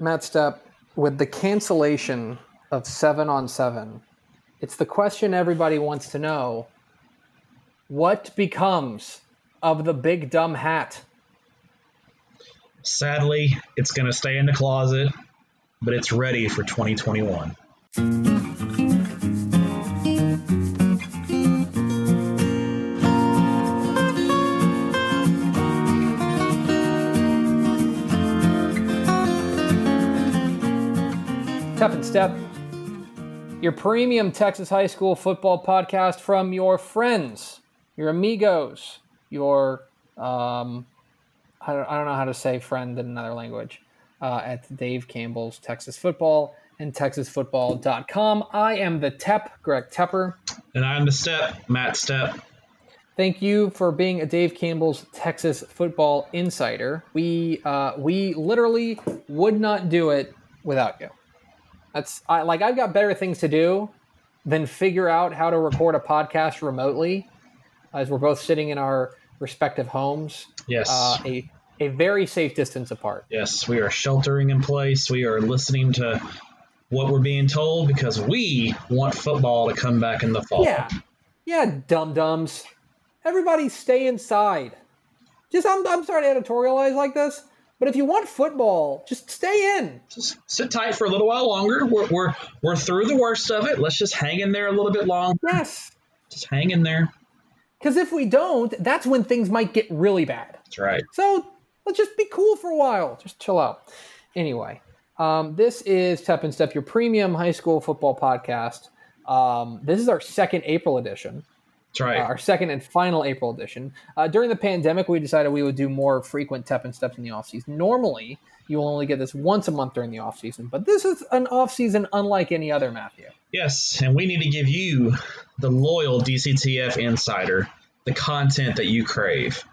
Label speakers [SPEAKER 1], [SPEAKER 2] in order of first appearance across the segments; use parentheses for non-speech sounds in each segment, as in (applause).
[SPEAKER 1] Matt Stepp, with the cancellation of seven on seven, it's the question everybody wants to know. What becomes of the big dumb hat?
[SPEAKER 2] Sadly, it's going to stay in the closet, but it's ready for 2021.
[SPEAKER 1] Stepp, your premium Texas high school football podcast from your friends, your amigos, your um, I don't, I don't know how to say friend in another language uh, at Dave Campbell's Texas Football and TexasFootball.com. I am the Tep, Greg Tepper.
[SPEAKER 2] And I'm the Stepp, Matt Stepp.
[SPEAKER 1] Thank you for being a Dave Campbell's Texas Football Insider. We uh, we literally would not do it without you. That's I, like I've got better things to do than figure out how to record a podcast remotely, as we're both sitting in our respective homes.
[SPEAKER 2] Yes.
[SPEAKER 1] Uh, a a very safe distance apart.
[SPEAKER 2] Yes, we are sheltering in place. We are listening to what we're being told because we want football to come back in the fall.
[SPEAKER 1] Yeah, yeah, dum dums. Everybody stay inside. Just I'm I'm sorry to editorialize like this, but if you want football, just stay in.
[SPEAKER 2] Just sit tight for a little while longer. We're, we're, we're through the worst of it. Let's just hang in there a little bit longer.
[SPEAKER 1] Yes.
[SPEAKER 2] Just hang in there.
[SPEAKER 1] Because if we don't, that's when things might get really bad.
[SPEAKER 2] That's right.
[SPEAKER 1] So let's just be cool for a while. Just chill out. Anyway, um, this is Tep and Stepp, your premium high school football podcast. Um, this is our second April edition.
[SPEAKER 2] That's right.
[SPEAKER 1] Uh, our second and final April edition. Uh, during the pandemic, we decided we would do more frequent Tep and Stepps in the offseason. Normally, you will only get this once a month during the offseason, but this is an offseason unlike any other, Matthew.
[SPEAKER 2] Yes, and we need to give you, the loyal DCTF insider, the content that you crave.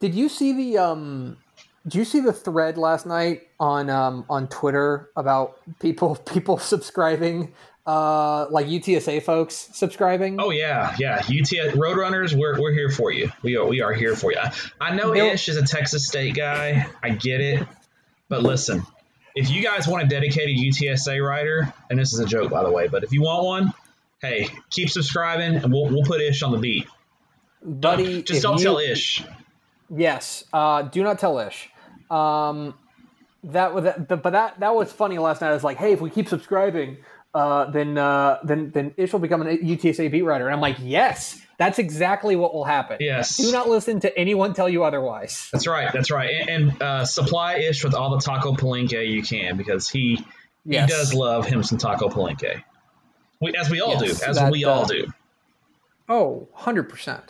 [SPEAKER 1] Did you see the um did you see the thread last night on um on Twitter about people (laughs) people subscribing uh like UTSA folks subscribing?
[SPEAKER 2] Oh yeah, yeah. UT Roadrunners, we're, we're here for you. We are we are here for you. I, know Ish is a Texas State guy. I get it, but listen, if you guys want a dedicated UTSA writer, and this is a joke by the way, but if you want one, hey, keep subscribing, and we'll we'll put Ish on the beat.
[SPEAKER 1] Buddy,
[SPEAKER 2] Just don't
[SPEAKER 1] you-
[SPEAKER 2] tell Ish.
[SPEAKER 1] Yes, uh, do not tell Ish. Um, that was that, but that that was funny last night. I was like, hey, if we keep subscribing, uh, then uh, then then Ish will become an UTSA beat writer. And I'm like, yes, that's exactly what will happen.
[SPEAKER 2] Yes.
[SPEAKER 1] Do not listen to anyone tell you otherwise.
[SPEAKER 2] That's right. That's right. And, and uh, supply Ish with all the taco palenque you can because he
[SPEAKER 1] Yes.
[SPEAKER 2] he does love him some taco palenque. We, as we all
[SPEAKER 1] Yes,
[SPEAKER 2] do. As
[SPEAKER 1] that,
[SPEAKER 2] we all
[SPEAKER 1] uh,
[SPEAKER 2] do.
[SPEAKER 1] Oh, 100%.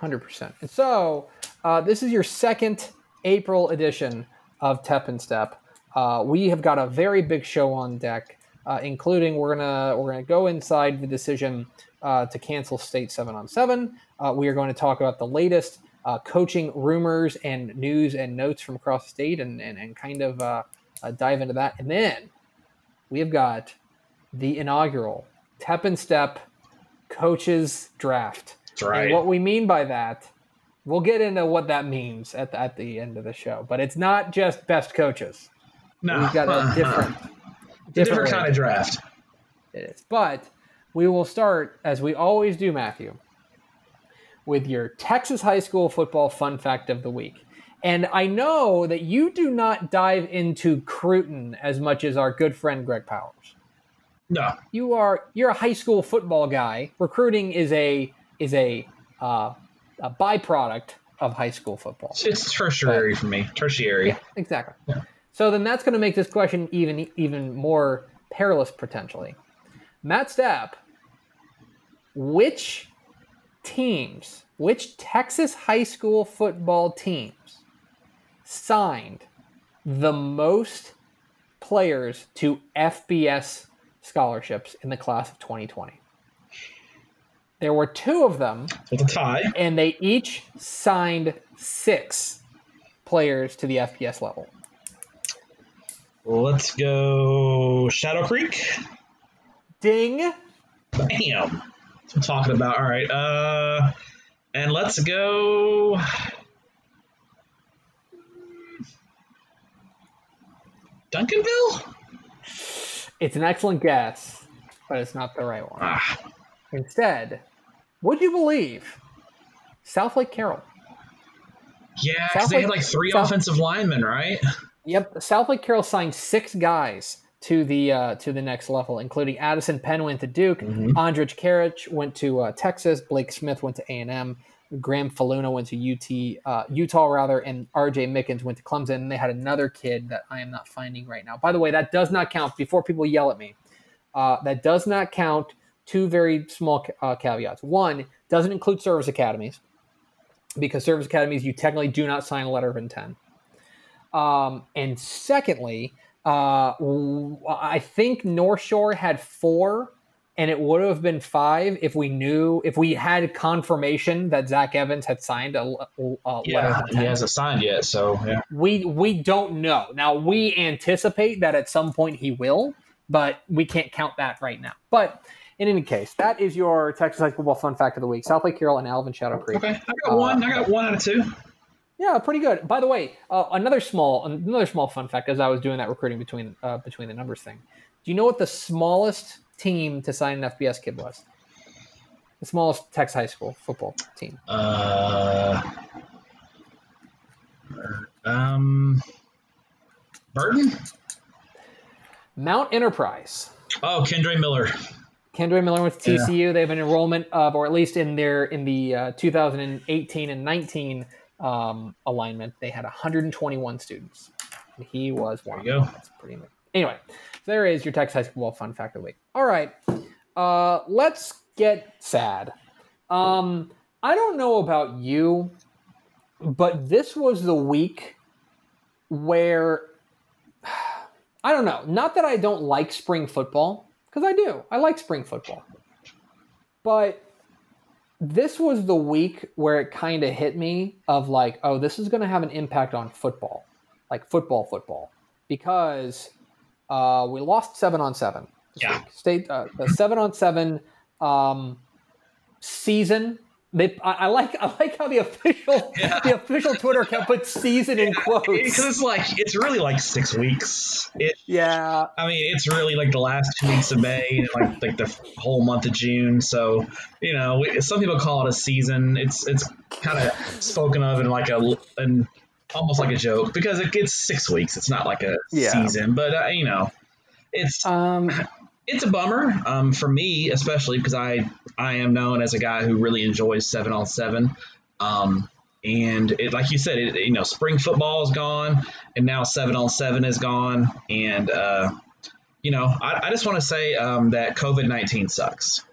[SPEAKER 1] 100%. And so, uh, this is your second April edition of Tep and Stepp. Uh, we have got a very big show on deck, uh, including we're gonna we're gonna go inside the decision uh, to cancel State Seven on Seven. Uh, we are going to talk about the latest uh, coaching rumors and news and notes from across the state, and and, and kind of uh, uh, dive into that. And then we have got the inaugural Tep and Stepp coaches draft.
[SPEAKER 2] That's right.
[SPEAKER 1] And what we mean by that, we'll get into what that means at the, at the end of the show. But it's not just best coaches.
[SPEAKER 2] no,
[SPEAKER 1] We've got a different, (laughs)
[SPEAKER 2] different,
[SPEAKER 1] way
[SPEAKER 2] kind of draft.
[SPEAKER 1] It is. But we will start, as we always do, Matthew, with your Texas high school football fun fact of the week. And I know that you do not dive into Cruton as much as our good friend Greg Powers.
[SPEAKER 2] No,
[SPEAKER 1] you are you're a high school football guy. Recruiting is a is a uh, a byproduct of high school football.
[SPEAKER 2] it's tertiary for me. Tertiary.
[SPEAKER 1] Yeah, exactly. So then that's going to make this question even even more perilous potentially. Matt Stepp, which teams, which Texas high school football teams signed the most players to FBS scholarships in the class of 2020? There were two of them
[SPEAKER 2] a tie.
[SPEAKER 1] and they each signed six players to the FBS level.
[SPEAKER 2] Let's go Shadow Creek.
[SPEAKER 1] Ding.
[SPEAKER 2] Bam. That's what I'm talking about. All right. Uh, and let's go. Duncanville?
[SPEAKER 1] It's an excellent guess, but it's not the right one.
[SPEAKER 2] Ah,
[SPEAKER 1] Instead, would you believe Southlake Carroll?
[SPEAKER 2] yeah, 'cause
[SPEAKER 1] South
[SPEAKER 2] they had like three
[SPEAKER 1] South-
[SPEAKER 2] offensive linemen, right?
[SPEAKER 1] Yep, Southlake Carroll signed six guys to the uh, to the next level, including Addison Penn went to Duke,
[SPEAKER 2] Mhm.
[SPEAKER 1] Andrej Karic went to uh, Texas, Blake Smith went to A and M, Graham Faloona went to UT uh, Utah rather, and R.J. Mickens went to Clemson. And they had another kid that I am not finding right now. By the way, that does not count. Before people yell at me, uh, that does not count. Two very small uh, caveats. One doesn't include service academies because service academies you technically do not sign a letter of intent. Um, and secondly, uh, I think North Shore had four, and it would have been five if we knew if we had confirmation that Zach Evans had signed a, a
[SPEAKER 2] Yeah, he hasn't signed yet, so yeah.
[SPEAKER 1] We we don't know. Now we anticipate that at some point he will, but we can't count that right now. But in any case, that is your Texas high school football fun fact of the week. Southlake Carroll and Alvin Shadow Creek.
[SPEAKER 2] Okay, I got one. I got one out of two.
[SPEAKER 1] Yeah, pretty good. By the way, uh, another small another small fun fact as I was doing that recruiting between uh, between the numbers thing. Do you know what the smallest team to sign an FBS kid was? The smallest Texas high school football team.
[SPEAKER 2] Uh, um, Burton.
[SPEAKER 1] Mount Enterprise.
[SPEAKER 2] Oh, Kendre Miller.
[SPEAKER 1] Kendre Miller went to
[SPEAKER 2] Yeah.
[SPEAKER 1] TCU. They have an enrollment of, or at least in their in the uh, 2018 and 19 um, alignment, they had 121 students. And he was one.
[SPEAKER 2] There you
[SPEAKER 1] of
[SPEAKER 2] go.
[SPEAKER 1] them. That's pretty. amazing. Anyway, so there is your Texas high school fun fact of the week. All right, uh, let's get sad. Um, I don't know about you, but this was the week where (sighs) I don't know. Not that I don't like spring football, because I do. I like spring football. But this was the week where it kind of hit me of like, oh, this is going to have an impact on football, like football, football, because uh, we lost seven on seven.
[SPEAKER 2] Yeah.
[SPEAKER 1] week. State uh, the seven on seven um, season. They, I, I like, I like how the official,
[SPEAKER 2] Yeah.
[SPEAKER 1] the official Twitter account puts season in quotes.
[SPEAKER 2] Because it's like it's really like six weeks. It,
[SPEAKER 1] Yeah,
[SPEAKER 2] I mean, it's really like the last two weeks of May and like like the whole month of June. So you know, we, some people call it a season. It's it's kind of spoken of in like a an almost like a joke because it gets six weeks. It's not like a
[SPEAKER 1] Yeah.
[SPEAKER 2] season, but uh, you know, it's
[SPEAKER 1] um,
[SPEAKER 2] it's a bummer um, for me, especially because I I am known as a guy who really enjoys seven on seven. Um, and it, like you said, it, you know, spring football is gone, and now seven on seven is gone. And uh, you know, I, I just want to say um, that COVID nineteen sucks.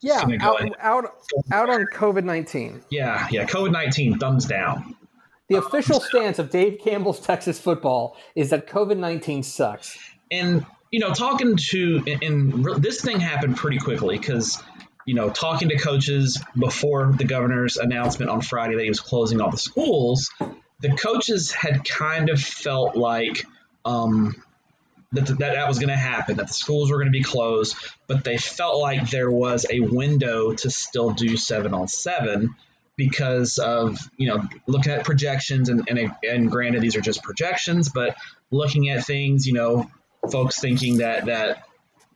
[SPEAKER 1] Yeah, out,
[SPEAKER 2] ahead.
[SPEAKER 1] out, out on COVID 19.
[SPEAKER 2] Yeah, yeah, COVID nineteen thumbs down.
[SPEAKER 1] The official stance of Dave Campbell's Texas football is that COVID 19 sucks.
[SPEAKER 2] and you know talking to and- and this thing happened pretty quickly because you know talking to coaches before the governor's announcement on friday that he was closing all the schools the coaches had kind of felt like um, that, that that was going to happen that the schools were going to be closed but they felt like there was a window to still do seven on seven because of you know looking at projections and, and and granted these are just projections but looking at things you know folks thinking that that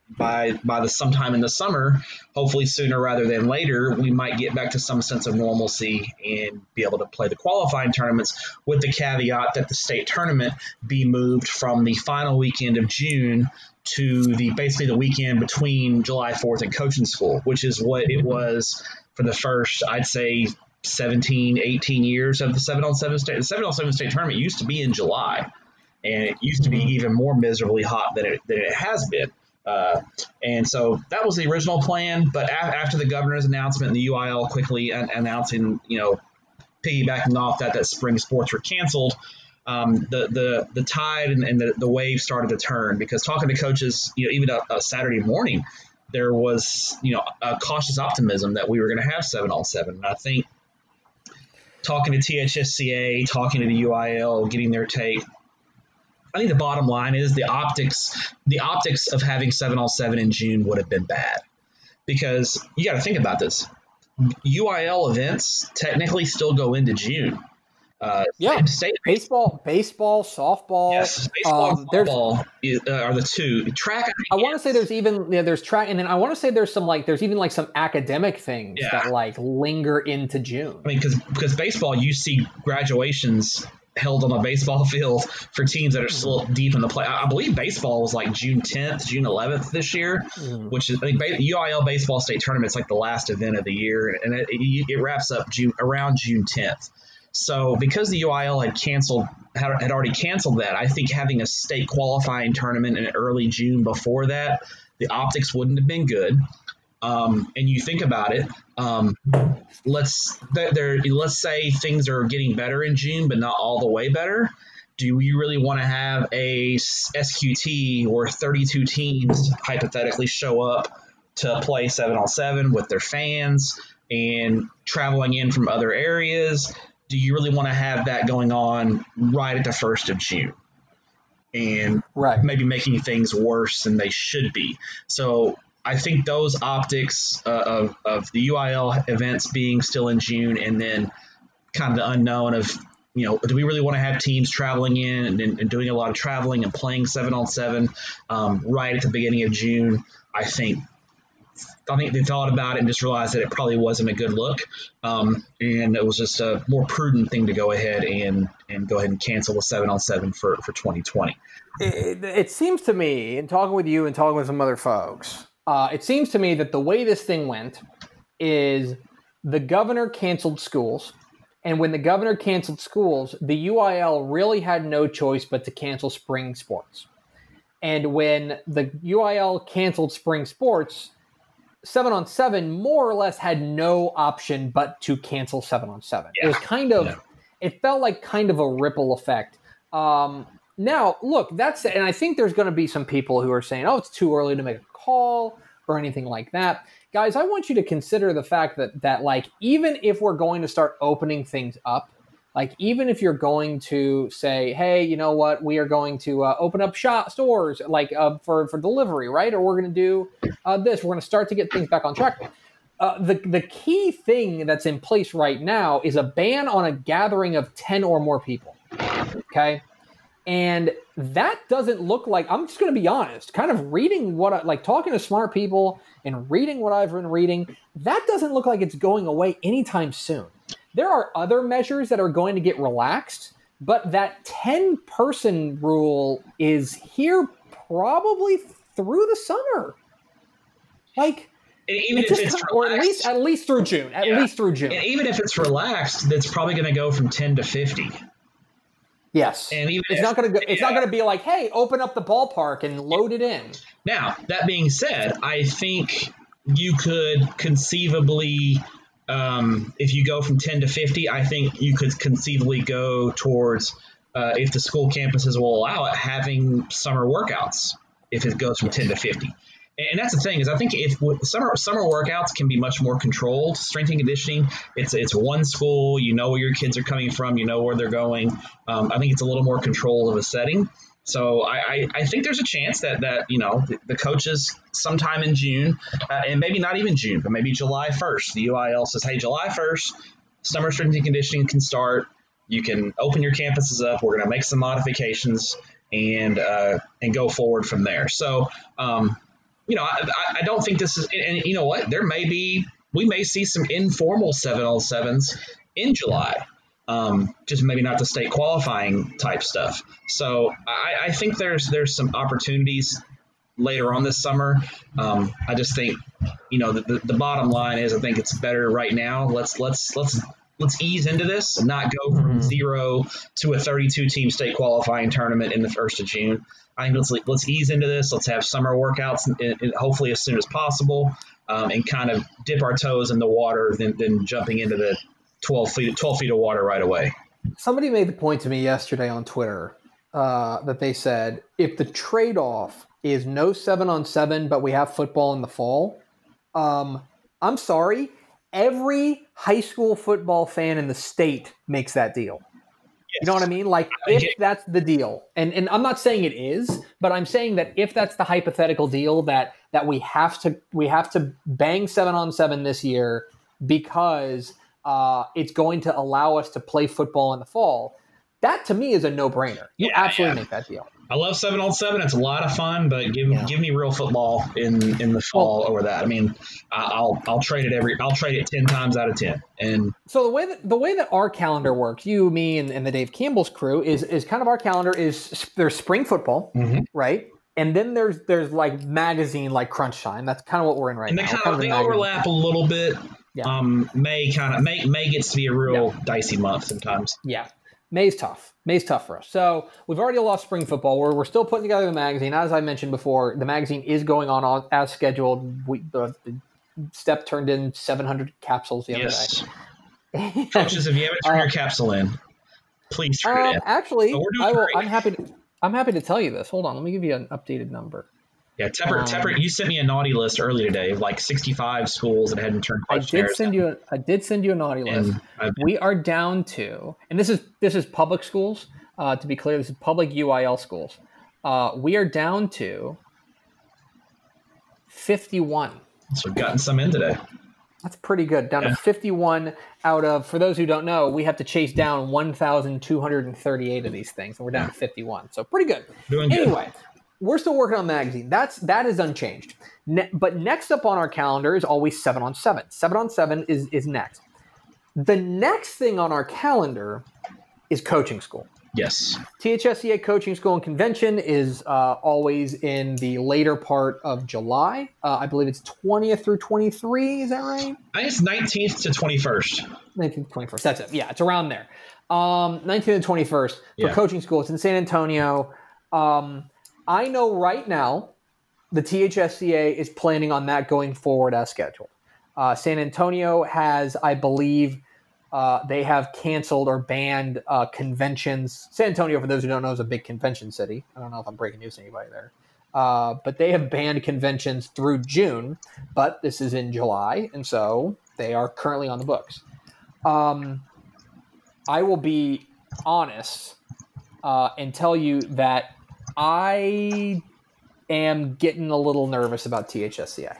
[SPEAKER 2] by by the sometime in the summer, hopefully sooner rather than later, we might get back to some sense of normalcy and be able to play the qualifying tournaments with the caveat that the state tournament be moved from the final weekend of June to the basically the weekend between July 4th and coaching school, which is what it was for the first, I'd say 17, 18 years of the 7 on 7 state. The 7 on 7 state tournament used to be in July and it used to be even more miserably hot than it, than it has been. Uh, and so that was the original plan. But a- after the governor's announcement and the UIL quickly an- announcing, you know, piggybacking off that, that spring sports were canceled, um, the, the, the tide and, and the, the wave started to turn because talking to coaches, you know, even a, a Saturday morning, there was, you know, a cautious optimism that we were going to have seven on seven. And I think talking to THSCA, talking to the UIL, getting their take, I think the bottom line is the optics. The optics of having seven on seven in June would have been bad because you got to think about this. UIL events technically still go into June, Uh,
[SPEAKER 1] Yeah.
[SPEAKER 2] state
[SPEAKER 1] Baseball, baseball, softball.
[SPEAKER 2] Yes, baseball
[SPEAKER 1] Um,
[SPEAKER 2] and
[SPEAKER 1] there's-
[SPEAKER 2] is, uh, are the two. Track.
[SPEAKER 1] I want to say there's even yeah, there's track, and then I want to say there's some like there's even like some academic things
[SPEAKER 2] Yeah.
[SPEAKER 1] that like linger into June.
[SPEAKER 2] I mean, because because baseball, you see graduations held on a baseball (laughs) field for teams that are still deep in the play. I believe baseball was like June 10th, June 11th this year,
[SPEAKER 1] Mm.
[SPEAKER 2] which is I think UIL baseball state tournament's like the last event of the year, and it, it, it wraps up June around June 10th. So because the UIL had canceled had, had already canceled that, I think having a state qualifying tournament in early June before that, the optics wouldn't have been good. Um, and you think about it, um, let's there, there let's say things are getting better in June, but not all the way better. Do you really want to have a SQT where 32 teams hypothetically show up to play seven on seven with their fans and traveling in from other areas? Do you really want to have that going on right at the first of June? And
[SPEAKER 1] Right.
[SPEAKER 2] maybe making things worse than they should be. So I think those optics uh, of, of the UIL events being still in June and then kind of the unknown of, you know, do we really want to have teams traveling in and, and doing a lot of traveling and playing seven on seven um, right at the beginning of June? I think. I think they thought about it and just realized that it probably wasn't a good look, um, and it was just a more prudent thing to go ahead and and go ahead and cancel the seven on seven for for 2020.
[SPEAKER 1] it, it seems to me, in talking with you and talking with some other folks, uh, it seems to me that the way this thing went is the governor canceled schools. And when the governor canceled schools, the UIL really had no choice but to cancel spring sports. And when the UIL canceled spring sports, seven on seven more or less had no option but to cancel seven on seven. It was kind of,
[SPEAKER 2] Yeah.
[SPEAKER 1] it felt like kind of a ripple effect. Um, now, look, that's, and I think there's going to be some people who are saying, oh, it's too early to make a call or anything like that. Guys, I want you to consider the fact that, that like, even if we're going to start opening things up, like even if you're going to say, hey, you know what, we are going to uh, open up shop stores like uh, for for delivery, right? Or we're going to do uh, this. We're going to start to get things back on track. Uh, the the key thing that's in place right now is a ban on a gathering of ten or more people. Okay, and that doesn't look like. I'm just going to be honest. Kind of reading what I like, talking to smart people and reading what I've been reading. That doesn't look like it's going away anytime soon. There are other measures that are going to get relaxed, but that 10 person rule is here probably through the summer. Like,
[SPEAKER 2] And even
[SPEAKER 1] it
[SPEAKER 2] if it's
[SPEAKER 1] kind- or at least at least through June. At
[SPEAKER 2] Yeah.
[SPEAKER 1] least through June.
[SPEAKER 2] and even if it's relaxed, that's probably going to go from 10 to 50.
[SPEAKER 1] Yes.
[SPEAKER 2] And even
[SPEAKER 1] it's
[SPEAKER 2] if-
[SPEAKER 1] not going to go, it's not going to be like, "Hey, open up the ballpark and load it in."
[SPEAKER 2] Now, that being said, I think you could conceivably, um, if you go from 10 to 50, I think you could conceivably go towards, uh, if the school campuses will allow it, having summer workouts if it goes from 10 to 50. And that's the thing is, I think if summer summer workouts can be much more controlled. Strength and conditioning, it's it's one school. You know where your kids are coming from. You know where they're going. Um, I think it's a little more controlled of a setting. So I, I, I think there's a chance that that you know the, the coaches sometime in June, uh, and maybe not even June, but maybe July 1st. The UIL says, hey, July 1st, summer strength and conditioning can start. You can open your campuses up. We're going to make some modifications and uh, and go forward from there. So um, you know, I, I- don't think this is, and, you know what? There may be, we may see some informal seven on sevens in July. Um, just maybe not the state qualifying type stuff. So I, I think there's there's some opportunities later on this summer. Um, I just think, you know, the, the, the bottom line is I think it's better right now. Let's let's let's let's ease into this and not go from zero to a 32 team state qualifying tournament in the first of June. I think let's let's ease into this. Let's have summer workouts, and, and hopefully as soon as possible, um, and kind of dip our toes in the water, than, than jumping into the 12 feet 12 feet of water right away.
[SPEAKER 1] Somebody made the point to me yesterday on Twitter uh, that they said if the trade off is no seven on seven, but we have football in the fall, um, I'm sorry, every high school football fan in the state makes that deal. You know what I mean? Like if that's the deal, and and I'm not saying it is, but I'm saying that if that's the hypothetical deal that that we have to we have to bang seven on seven this year because uh, it's going to allow us to play football in the fall. That to me is a no brainer. You
[SPEAKER 2] Yeah,
[SPEAKER 1] absolutely
[SPEAKER 2] yeah.
[SPEAKER 1] make that deal.
[SPEAKER 2] I love seven on seven. It's a lot of fun, but give
[SPEAKER 1] Yeah.
[SPEAKER 2] give me real football in in the fall over that. I mean, I- I'll I'll trade it every I'll trade it ten times out of ten. And
[SPEAKER 1] So the way that the way that our calendar works, you, me, and, and the Dave Campbell's crew is is kind of our calendar is there's spring football,
[SPEAKER 2] Mhm.
[SPEAKER 1] right? And then there's there's like magazine like Crunch Time. That's kind of what we're in right
[SPEAKER 2] and they
[SPEAKER 1] now.
[SPEAKER 2] kind
[SPEAKER 1] Kind
[SPEAKER 2] of
[SPEAKER 1] of
[SPEAKER 2] they overlap a little bit.
[SPEAKER 1] Yeah.
[SPEAKER 2] Um, May kind of May May gets to be a real dicey month sometimes.
[SPEAKER 1] Yeah. May's tough. May's tough for us. So we've already lost spring football. We're, we're still putting together the magazine. As I mentioned before, the magazine is going on on- as scheduled. We, the, the Stepp turned in 700 capsules the other
[SPEAKER 2] Yes,
[SPEAKER 1] day. (laughs)
[SPEAKER 2] coaches, if you haven't turned
[SPEAKER 1] Uh,
[SPEAKER 2] your capsule in, please turn
[SPEAKER 1] Um,
[SPEAKER 2] it in.
[SPEAKER 1] actually,
[SPEAKER 2] But we're doing
[SPEAKER 1] I will,
[SPEAKER 2] great.
[SPEAKER 1] I'm happy. To, I'm happy to tell you this. Hold on, let me give you an updated number.
[SPEAKER 2] Yeah, Tepper,
[SPEAKER 1] um,
[SPEAKER 2] Tepper, you sent me a naughty list earlier today of like 65 schools that hadn't turned
[SPEAKER 1] I did send you. A, I did send you a naughty list. We are down to, and this is this is public schools. Uh, to be clear, this is public UIL schools. Uh, we are down to 51.
[SPEAKER 2] so we've gotten some in today.
[SPEAKER 1] That's pretty good. Down
[SPEAKER 2] Yeah.
[SPEAKER 1] to 51 out of, for those who don't know, we have to chase down 1,238 of these things, and we're down to 51. So pretty good.
[SPEAKER 2] Doing good.
[SPEAKER 1] We're still working on the magazine. That's that is unchanged. Ne- but next up on our calendar is always seven on seven. Seven on seven is is next. The next thing on our calendar is coaching school.
[SPEAKER 2] Yes.
[SPEAKER 1] THSCA Coaching School and Convention is uh, always in the later part of July. Uh, I believe it's 20th through 23. Is that right?
[SPEAKER 2] I think it's 19th to 21st.
[SPEAKER 1] 19th, 21st. That's it. Yeah, it's around there. Um, 19th and 21st for
[SPEAKER 2] Yeah.
[SPEAKER 1] coaching school. It's in San Antonio. Um, I know right now the THSCA is planning on that going forward as scheduled. Uh, San Antonio has, I believe, uh, they have canceled or banned uh, conventions. San Antonio, for those who don't know, is a big convention city. I don't know if I'm breaking news to anybody there. Uh, but they have banned conventions through June, but this is in July, and so they are currently on the books. Um, I will be honest uh, and tell you that I am getting a little nervous about THSCA.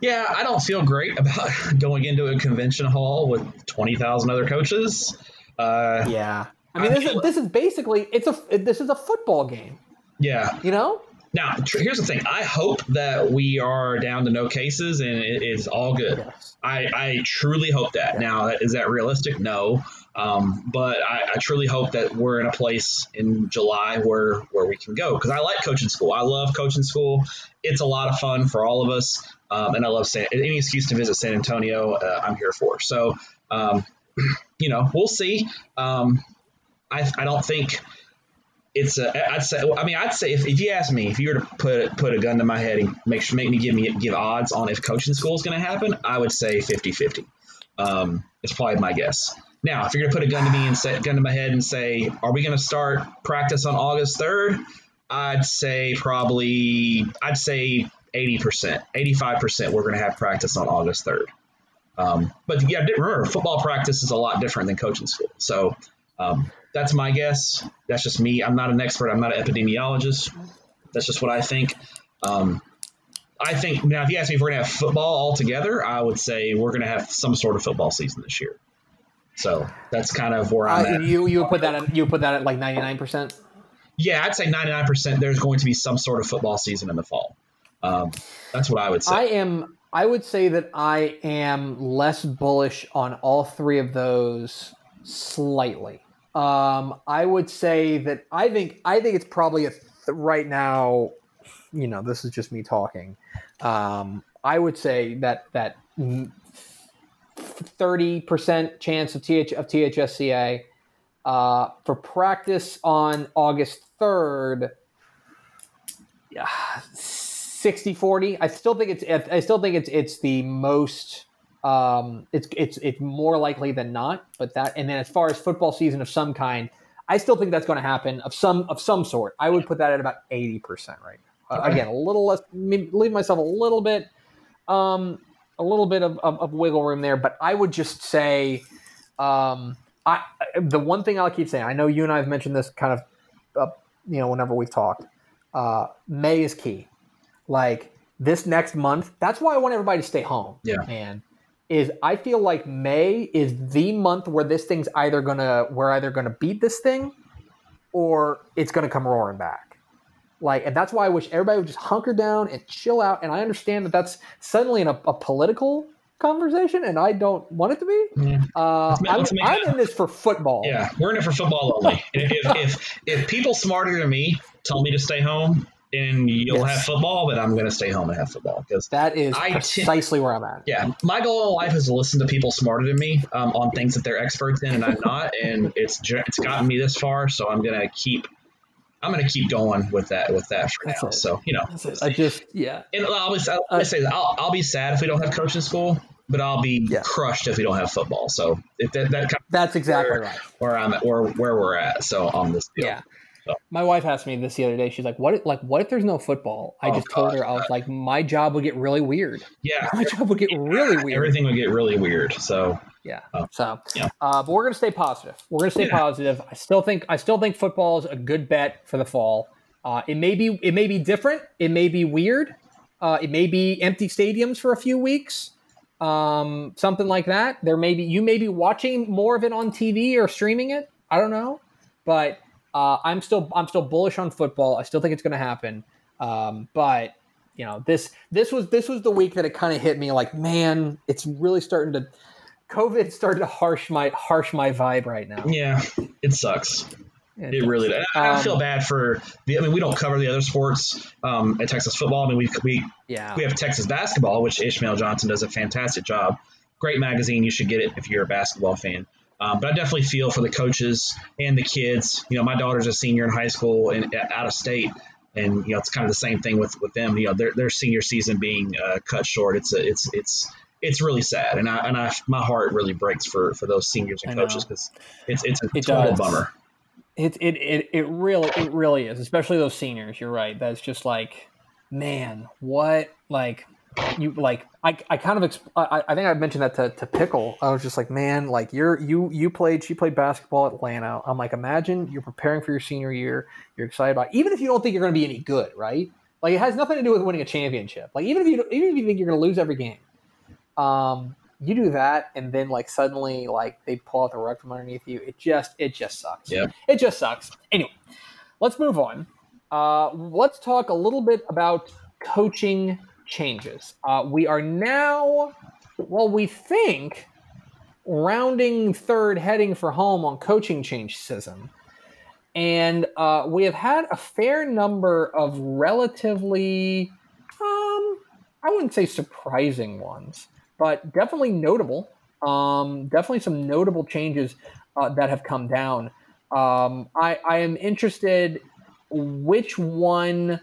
[SPEAKER 2] Yeah, I don't feel great about (laughs) going into a convention hall with 20,000 other coaches. Uh,
[SPEAKER 1] Yeah, I mean this is this is basically it's a this is a football game.
[SPEAKER 2] yeah.
[SPEAKER 1] You know,
[SPEAKER 2] Now, tr- here's the thing. I hope that we are down to no cases and it is all good.
[SPEAKER 1] yes.
[SPEAKER 2] I, I truly hope that. Now, is that realistic? No. Um, but I, I truly hope that we're in a place in July where where we can go because I like coaching school. I love coaching school. It's a lot of fun for all of us, um, and I love San, any excuse to visit San Antonio. Uh, I'm here for. So, um, (clears throat) you know, we'll see. Um, I I don't think it's a, I'd say I mean I'd say if, if you ask me if you were to put put a gun to my head and make sure make me give me give odds on if coaching school is going to happen I would say 50-50 um, it's probably my guess now if you're going to put a gun to me and say gun to my head and say are we going to start practice on August 3rd I'd say probably I'd say 80% 85% we're going to have practice on August 3rd um, but yeah remember football practice is a lot different than coaching school so um, that's my guess. That's just me. I'm not an expert. I'm not an epidemiologist. That's just what I think. Um, I think now, if you ask me if we're going to have football all together, I would say we're going to have some sort of football season this year. So that's kind of where I'm
[SPEAKER 1] Uh,
[SPEAKER 2] at.
[SPEAKER 1] you you put that at, you put that at like ninety nine percent.
[SPEAKER 2] Yeah, I'd say 99% there's going to be some sort of football season in the fall. Um, that's what I would say.
[SPEAKER 1] I am. I would say that I am less bullish on all three of those slightly. Um, I would say that I think I think it's probably a th- right now. You know, this is just me talking. Um, I would say that that thirty percent chance of th of THSCA uh, for practice on August third. Yeah, 60 40 i still think it's i still think it's it's the most um it's it's it's more likely than not but that and then as far as football season of some kind i still think that's going to happen of some of some sort i would put that at about 80% right uh,
[SPEAKER 2] Okay.
[SPEAKER 1] again a little less leave myself a little bit um a little bit of, of, of wiggle room there but i would just say um i the one thing i'll keep saying i know you and i have mentioned this kind of uh, you know whenever we've talked uh may is key like this next month. That's why I want everybody to stay home.
[SPEAKER 2] Yeah.
[SPEAKER 1] And is I feel like May is the month where this thing's either gonna we're either gonna beat this thing or it's gonna come roaring back. Like, and that's why I wish everybody would just hunker down and chill out. And I understand that that's suddenly in a, a political conversation, and I don't want it to be.
[SPEAKER 2] Yeah.
[SPEAKER 1] Uh, I'm, I'm in this for football.
[SPEAKER 2] Yeah, we're in it for football only. (laughs) If, if, if, if people smarter than me tell me to stay home, and you'll
[SPEAKER 1] Yes.
[SPEAKER 2] have football, but I'm going to stay home and have football because
[SPEAKER 1] That is
[SPEAKER 2] I t-
[SPEAKER 1] precisely where I'm at.
[SPEAKER 2] yeah, my goal in life is to listen to people smarter than me um, on things that they're experts in, and I'm not. And it's it's gotten me this far, so I'm gonna keep. I'm gonna keep going with that with that for
[SPEAKER 1] That's
[SPEAKER 2] now.
[SPEAKER 1] it.
[SPEAKER 2] So you know,
[SPEAKER 1] I just yeah.
[SPEAKER 2] and I'll always, I'll
[SPEAKER 1] Uh,
[SPEAKER 2] say that I'll, I'll be sad if we don't have coaching school, but I'll be
[SPEAKER 1] Yeah.
[SPEAKER 2] crushed if we don't have football. So if that, that kind of
[SPEAKER 1] That's exactly
[SPEAKER 2] Where-
[SPEAKER 1] right.
[SPEAKER 2] where I'm at, where where we're at. So on this deal.
[SPEAKER 1] Yeah.
[SPEAKER 2] So.
[SPEAKER 1] My wife asked me this the other day. She's like, "What? If, like, what if there's no football?" I
[SPEAKER 2] Oh,
[SPEAKER 1] just told
[SPEAKER 2] God.
[SPEAKER 1] her I was like, "My job would get really weird.
[SPEAKER 2] yeah, (laughs)
[SPEAKER 1] My job would get really weird."
[SPEAKER 2] everything would get really weird. So
[SPEAKER 1] Yeah.
[SPEAKER 2] Oh.
[SPEAKER 1] So,
[SPEAKER 2] Yeah.
[SPEAKER 1] Uh, but we're gonna stay positive. We're gonna stay
[SPEAKER 2] Yeah.
[SPEAKER 1] positive. I still think I still think football is a good bet for the fall. Uh, it may be it may be different. It may be weird. Uh, it may be empty stadiums for a few weeks. Um, something like that. There may be you may be watching more of it on TV or streaming it. I don't know, but uh, I'm still I'm still bullish on football. I still think it's going to happen. Um, but you know this this was this was the week that it kind of hit me like man, it's really starting to COVID started to harsh my harsh my vibe right now.
[SPEAKER 2] yeah, it sucks. It
[SPEAKER 1] does.
[SPEAKER 2] really does. I I
[SPEAKER 1] Um,
[SPEAKER 2] feel bad for the. I mean, we don't cover the other sports um, at Texas football. I mean, we we
[SPEAKER 1] yeah.
[SPEAKER 2] we have Texas basketball, which Ishmael Johnson does a fantastic job. Great magazine. You should get it if you're a basketball fan. Um, but I definitely feel for the coaches and the kids. You know, my daughter's a senior in high school and out of state, and you know it's kind of the same thing with with them. You know, their their senior season being uh, cut short. It's a, it's it's it's really sad, and I and I my heart really breaks for for those seniors and coaches because it's it's a
[SPEAKER 1] It
[SPEAKER 2] total
[SPEAKER 1] does.
[SPEAKER 2] bummer.
[SPEAKER 1] It, it it it really it really is, especially those seniors. You're right. That's just like, man, what like you like I, I kind of exp- I, I think I mentioned that to, to Pickle. I was just like, man, like you're you you played she played basketball at Atlanta. I'm like, imagine you're preparing for your senior year. You're excited about even if you don't think you're going to be any good, right? Like it has nothing to do with winning a championship. Like even if you even if you think you're going to lose every game, um, you do that and then like suddenly like they pull out the rug from underneath you. It just it just sucks.
[SPEAKER 2] Yep.
[SPEAKER 1] It just sucks. Anyway, let's move on. Uh, let's talk a little bit about coaching changes. Uh, we are now, well, we think rounding third, heading for home on coaching change season. And uh, we have had a fair number of relatively, um, I wouldn't say surprising ones, but definitely notable. Um, definitely some notable changes uh, that have come down. Um, I, I am interested. Which one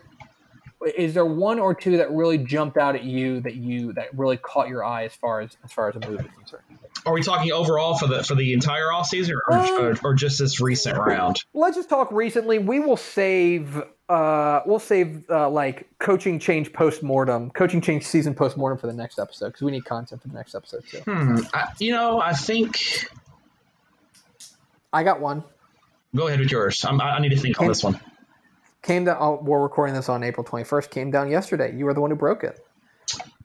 [SPEAKER 1] is there? One or two that really jumped out at you that you that really caught your eye as far as as far as a move is concerned?
[SPEAKER 2] Are we talking overall for the for the entire off season or,
[SPEAKER 1] Um,
[SPEAKER 2] or, or just this recent round?
[SPEAKER 1] Let's just talk recently. We will save. Uh, we'll save uh, like coaching change post mortem, coaching change season post mortem for the next episode because we need content for the next episode too.
[SPEAKER 2] Hmm. I, you know, I think.
[SPEAKER 1] I got one.
[SPEAKER 2] Go ahead with yours. I'm, I I need to think on this one.
[SPEAKER 1] came down. Oh, we're recording this on April 21st. Came down yesterday. You were the one who broke it.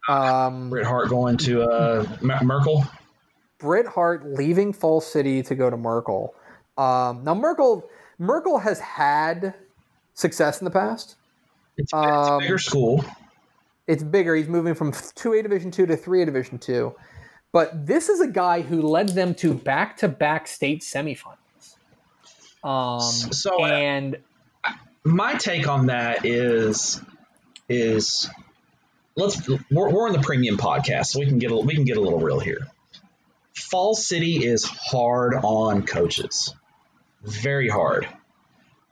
[SPEAKER 1] Um,
[SPEAKER 2] Bret Hart going to uh, Merkel.
[SPEAKER 1] Bret Hart leaving Falls City to go to Merkel. Um, now Merkel Merkel has had success in the past.
[SPEAKER 2] It's, it's
[SPEAKER 1] Um,
[SPEAKER 2] bigger school.
[SPEAKER 1] It's bigger. He's moving from two A Division two to three A Division two. But this is a guy who led them to back to back state semifinals. Um,
[SPEAKER 2] So, uh,
[SPEAKER 1] and
[SPEAKER 2] My take on that is is let's we're, we're on the premium podcast, so we can get a, we can get a little real here. Falls City is hard on coaches, very hard.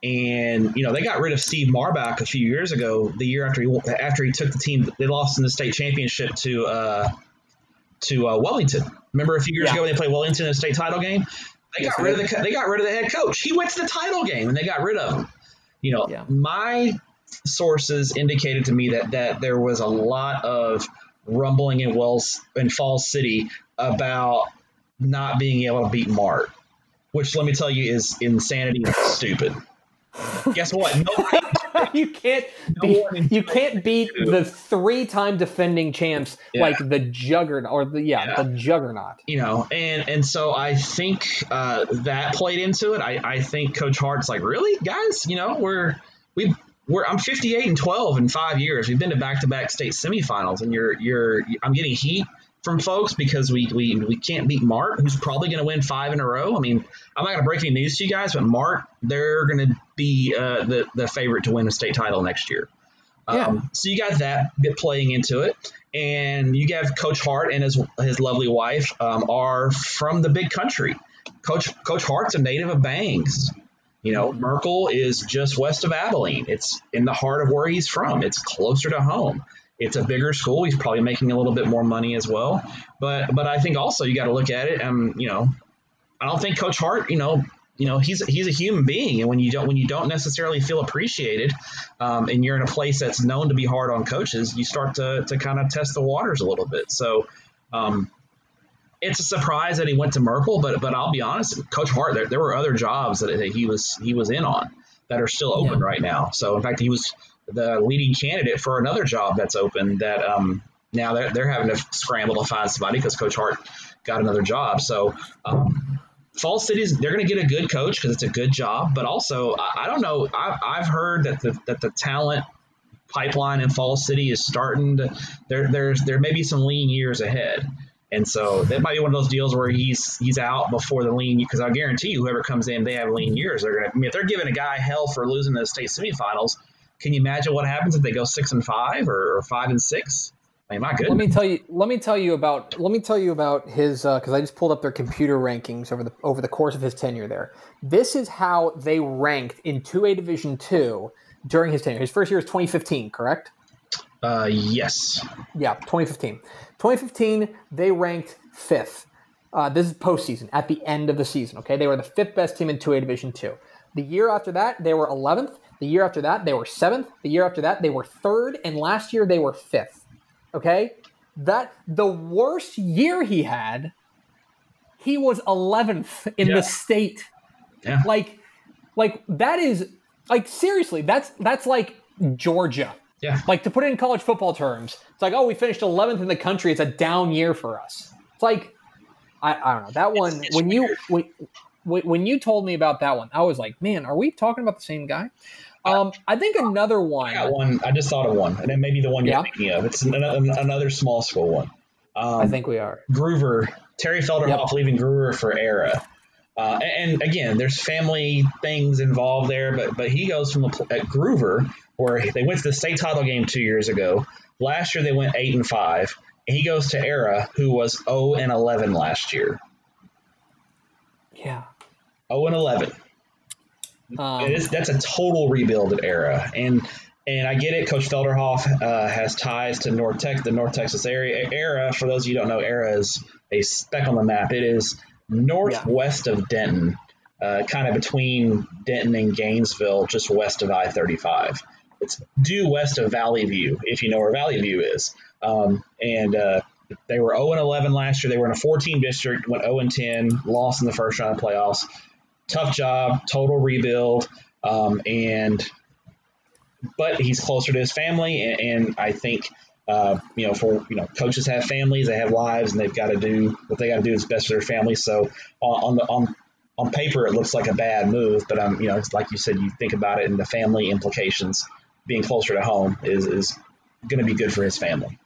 [SPEAKER 2] And you know they got rid of Steve Marbach a few years ago. The year after he after he took the team, they lost in the state championship to uh, to uh, Wellington. Remember a few years
[SPEAKER 1] Yeah.
[SPEAKER 2] ago when they played Wellington in the state title game? They
[SPEAKER 1] Yes,
[SPEAKER 2] got rid of the they got rid of the head coach. He went to the title game and they got rid of him. You know,
[SPEAKER 1] Yeah.
[SPEAKER 2] my sources indicated to me that that there was a lot of rumbling in Wells in Falls City about not being able to beat Mart, which let me tell you is insanity and stupid. Guess what? Nobody, (laughs)
[SPEAKER 1] you can't be, you can't beat the three-time defending champs yeah. like the juggernaut or the yeah, yeah, the juggernaut.
[SPEAKER 2] You know, and and so I think uh, that played into it. I I think Coach Hart's like, really, guys, you know, we're we we're I'm 58 and 12 in five years. We've been to back-to-back state semifinals, and you're you're I'm getting heat from folks because we we, we can't beat Mart, who's probably going to win five in a row. I mean, I'm not going to break any news to you guys, but Mart they're going to be uh, the the favorite to win a state title next year. Yeah. Um, so you got that bit playing into it, and you have Coach Hart and his his lovely wife um, are from the big country. Coach Coach Hart's a native of Bangs. You know, Merkel is just west of Abilene. It's in the heart of where he's from. It's closer to home. It's a bigger school. He's probably making a little bit more money as well. But but I think also you got to look at it. And you know, I don't think Coach Hart. You know, you know he's he's a human being, and when you don't when you don't necessarily feel appreciated, um, and you're in a place that's known to be hard on coaches, you start to to kind of test the waters a little bit. So. Um, it's a surprise that he went to Merkel, but but I'll be honest, Coach Hart, there, there were other jobs that, that he was he was in on that are still open yeah. right now. So in fact, he was the leading candidate for another job that's open. That um, now they're they're having to scramble to find somebody because Coach Hart got another job. So. Um, Falls City's they're going to get a good coach because it's a good job, but also I, I don't know. I've, I've heard that the that the talent pipeline in Falls City is starting to there there's there may be some lean years ahead. And so that might be one of those deals where he's he's out before the lean because I guarantee you whoever comes in they have lean years. They're gonna I mean if they're giving a guy hell for losing the state semifinals, can you imagine what happens if they go six and five or five and six? I mean, my goodness.
[SPEAKER 1] Let me tell you. Let me tell you about. Let me tell you about his because uh, I just pulled up their computer rankings over the over the course of his tenure there. This is how they ranked in two A Division two during his tenure. His first year was 2015, correct?
[SPEAKER 2] Uh, yes.
[SPEAKER 1] Yeah, 2015. 2015, they ranked fifth. Uh, this is postseason at the end of the season. Okay, they were the fifth best team in 2A Division Two. The year after that, they were 11th. The year after that, they were seventh. The year after that, they were third, and last year they were fifth. Okay, that the worst year he had, he was 11th in yeah. the state. Yeah. Like, like that is like seriously, that's that's like Georgia
[SPEAKER 2] yeah.
[SPEAKER 1] Like to put it in college football terms, it's like, oh, we finished 11th in the country. It's a down year for us. It's like, I, I don't know. That one, it's, it's when weird. you when, when you told me about that one, I was like, man, are we talking about the same guy? Um, I think another one.
[SPEAKER 2] I got one. I just thought of one, and then maybe the one you're yeah. thinking of. It's another small school one.
[SPEAKER 1] Um, I think we are.
[SPEAKER 2] Gruver, Terry Felderhoff yep. leaving Gruver for Era. Uh, and, and, again, there's family things involved there, but but he goes from a, at Gruver where they went to the state title game two years ago. Last year they went eight and five. And he goes to Era, who was zero oh and eleven last year.
[SPEAKER 1] Yeah. Zero
[SPEAKER 2] oh and eleven. Um, that's a total rebuild at Era, and and I get it. Coach Felderhoff uh, has ties to North Tech, the North Texas area. Era, for those of you don't know, Era is a speck on the map. It is northwest yeah. of Denton, uh, kind of between Denton and Gainesville, just west of I 35. It's due west of Valley View, if you know where Valley View is. Um, and uh, they were 0 11 last year. They were in a 14 district, went 0 10, lost in the first round of playoffs. Tough job, total rebuild, um, and but he's closer to his family, and, and I think uh, you know, for you know, coaches have families, they have lives, and they've got to do what they got to do is best for their family. So on the on on paper, it looks like a bad move, but um, you know, it's like you said, you think about it, and the family implications being closer to home is is going to be good for his family.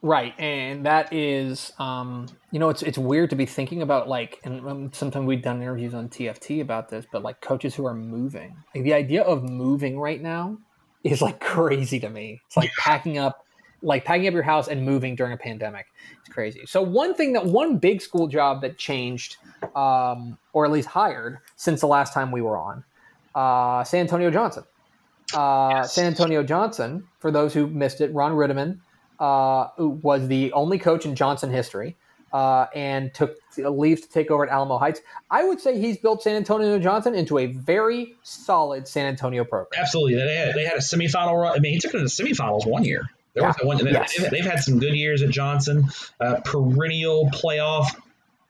[SPEAKER 1] Right, and that is, um, you know, it's it's weird to be thinking about like, and um, sometimes we've done interviews on TFT about this, but like coaches who are moving, like the idea of moving right now is like (laughs) crazy to me. It's like packing up like packing up your house and moving during a pandemic. It's crazy. So one thing that one big school job that changed, um, or at least hired since the last time we were on, uh, San Antonio Johnson. Uh, yes. San Antonio Johnson, for those who missed it, Ron Ritterman uh, was the only coach in Johnson history. Uh, and took leaves to take over at Alamo Heights. I would say he's built San Antonio Johnson into a very solid San Antonio program.
[SPEAKER 2] Absolutely, they had, they had a semifinal run. I mean, he took them to the semifinals one year. Yeah. One, yes. they've, they've, had some good years at Johnson, uh, perennial playoff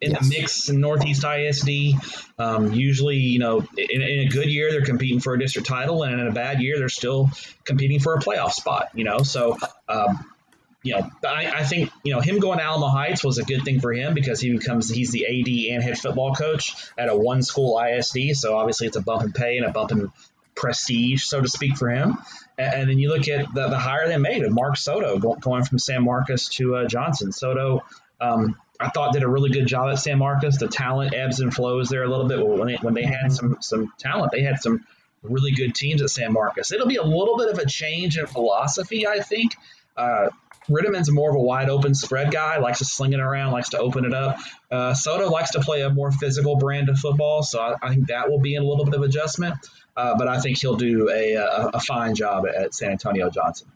[SPEAKER 2] in yes. the mix in Northeast ISD. Um, usually, you know, in, in, a good year, they're competing for a district title, and in a bad year, they're still competing for a playoff spot, you know. So, um, you know, I, I, think, you know, him going to Alamo Heights was a good thing for him because he becomes, he's the AD and head football coach at a one school ISD. So obviously it's a bump in pay and a bump in prestige, so to speak, for him. And, and then you look at the, the hire they made of Mark Soto going from San Marcos to uh, Johnson. Soto, um, I thought did a really good job at San Marcos. The talent ebbs and flows there a little bit. When they, when they had some some talent, they had some really good teams at San Marcos. It'll be a little bit of a change in philosophy, I think. Uh, Ritterman's more of a wide open spread guy, likes to sling it around, likes to open it up. Uh, Soto likes to play a more physical brand of football, so I, I think that will be a little bit of adjustment. Uh, but I think he'll do a, a, a fine job at San Antonio Johnson.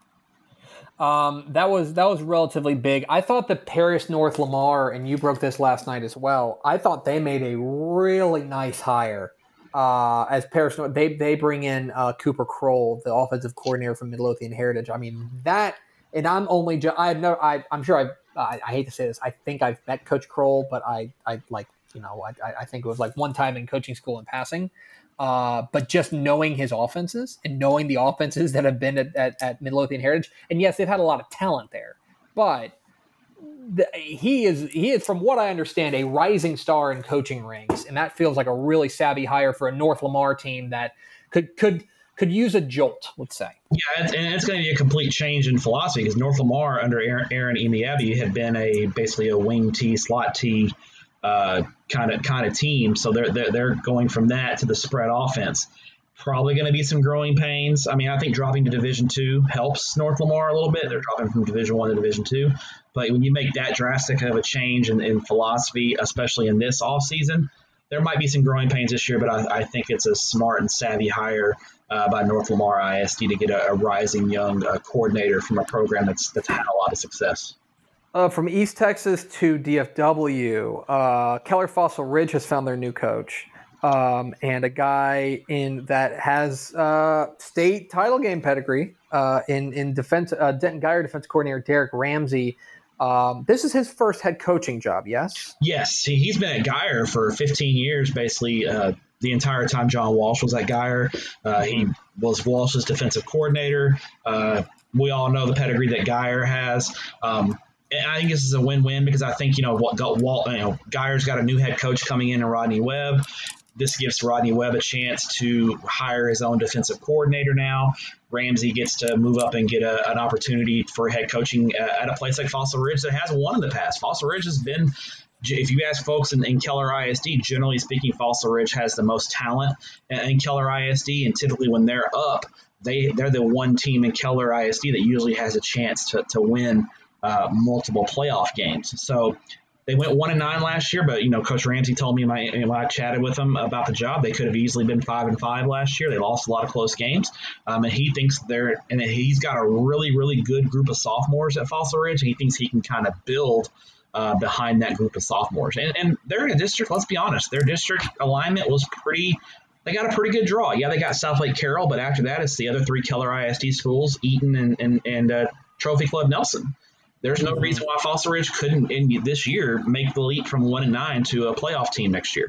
[SPEAKER 1] Um, that was that was relatively big. I thought that Paris North Lamar, and you broke this last night as well. I thought they made a really nice hire uh, as Paris North. They they bring in uh, Cooper Kroll, the offensive coordinator from Midlothian Heritage. I mean that, and I'm only ju- I have no I I'm sure I've, I I hate to say this. I think I've met Coach Kroll, but I I like you know I I think it was like one time in coaching school in passing. Uh, but just knowing his offenses and knowing the offenses that have been at, at, at Midlothian Heritage, and yes, they've had a lot of talent there, but the, he is he is from what I understand a rising star in coaching rings, and that feels like a really savvy hire for a North Lamar team that could could could use a jolt, let's say.
[SPEAKER 2] Yeah, and it's going to be a complete change in philosophy because North Lamar under Aaron, Aaron Imiabi had been a basically a wing T slot T kind of kind of team. So they're, they're they're going from that to the spread offense. Probably going to be some growing pains. I mean, I think dropping to Division two helps North Lamar a little bit. They're dropping from Division one to Division two, but when you make that drastic of a change in, in philosophy, especially in this off season, there might be some growing pains this year. But I, I think it's a smart and savvy hire uh, by North Lamar ISD to get a, a rising young uh, coordinator from a program that's that's had a lot of success.
[SPEAKER 1] Uh, from East Texas to DFW, uh, Keller Fossil Ridge has found their new coach, um, and a guy in that has uh, state title game pedigree uh, in in defense. Uh, Denton Guyer defense coordinator Derek Ramsey. Um, this is his first head coaching job. Yes.
[SPEAKER 2] Yes, he's been at Guyer for 15 years, basically uh, the entire time John Walsh was at Guyer. he was Walsh's defensive coordinator. we all know the pedigree that Guyer has. Um, I think this is a win-win because I think you know what Walt, you know, Guyer's got a new head coach coming in, and Rodney Webb. This gives Rodney Webb a chance to hire his own defensive coordinator now. Ramsey gets to move up and get a, an opportunity for head coaching at a place like Fossil Ridge that has won in the past. Fossil Ridge has been if you ask folks in, in, Keller ISD, generally speaking, Fossil Ridge has the most talent in Keller ISD, and typically when they're up, they they're the one team in Keller ISD that usually has a chance to, to win uh, multiple playoff games. So they went one and nine last year, but you know, Coach Ramsey told me when I chatted with them about the job, they could have easily been five and five last year. They lost a lot of close games, um, and he thinks they're and he's got a really really good group of sophomores at Fossil Ridge, and he thinks he can kind of build. Uh, behind that group of sophomores, and, and they're in a district. Let's be honest, their district alignment was pretty they got a pretty good draw. Yeah, they got Southlake Carroll, but after that, it's the other three Keller ISD schools, Eaton and and, and uh, Trophy Club Nelson. There's no reason why Fossil Ridge couldn't in this year make the leap from one and nine to a playoff team next year.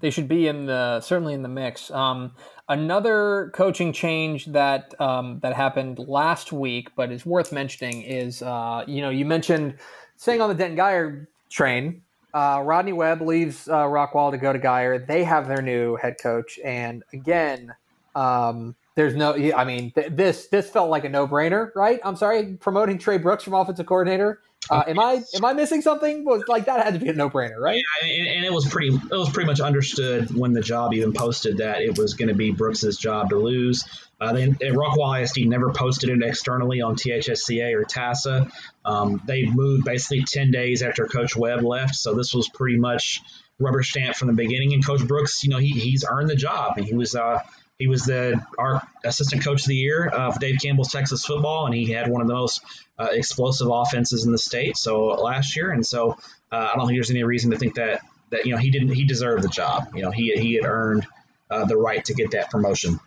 [SPEAKER 1] They should be in the certainly in the mix. Um, another coaching change that um, that happened last week, but is worth mentioning, is uh, you know you mentioned staying on the Denton Guyer train. Uh, Rodney Webb leaves uh, Rockwall to go to Guyer. They have their new head coach, and again, um, there's no, I mean, th- this this felt like a no brainer, right? I'm sorry, promoting Trey Brooks from offensive coordinator. Uh, am I am I missing something? Was like that had to be a no brainer, right?
[SPEAKER 2] Yeah, and, and, it was pretty it was pretty much understood when the job even posted that it was going to be Brooks's job to lose. Uh, they, Rockwall ISD never posted it externally on THSCA or TASA. Um, they moved basically ten days after Coach Webb left, so this was pretty much rubber stamp from the beginning. And Coach Brooks, you know, he, he's earned the job, and he was. Uh, he was the our assistant coach of the year uh, for Dave Campbell's Texas football, and he had one of the most uh, explosive offenses in the state. So last year, and so uh, I don't think there's any reason to think that that you know he didn't he deserved the job. You know he he had earned uh, the right to get that promotion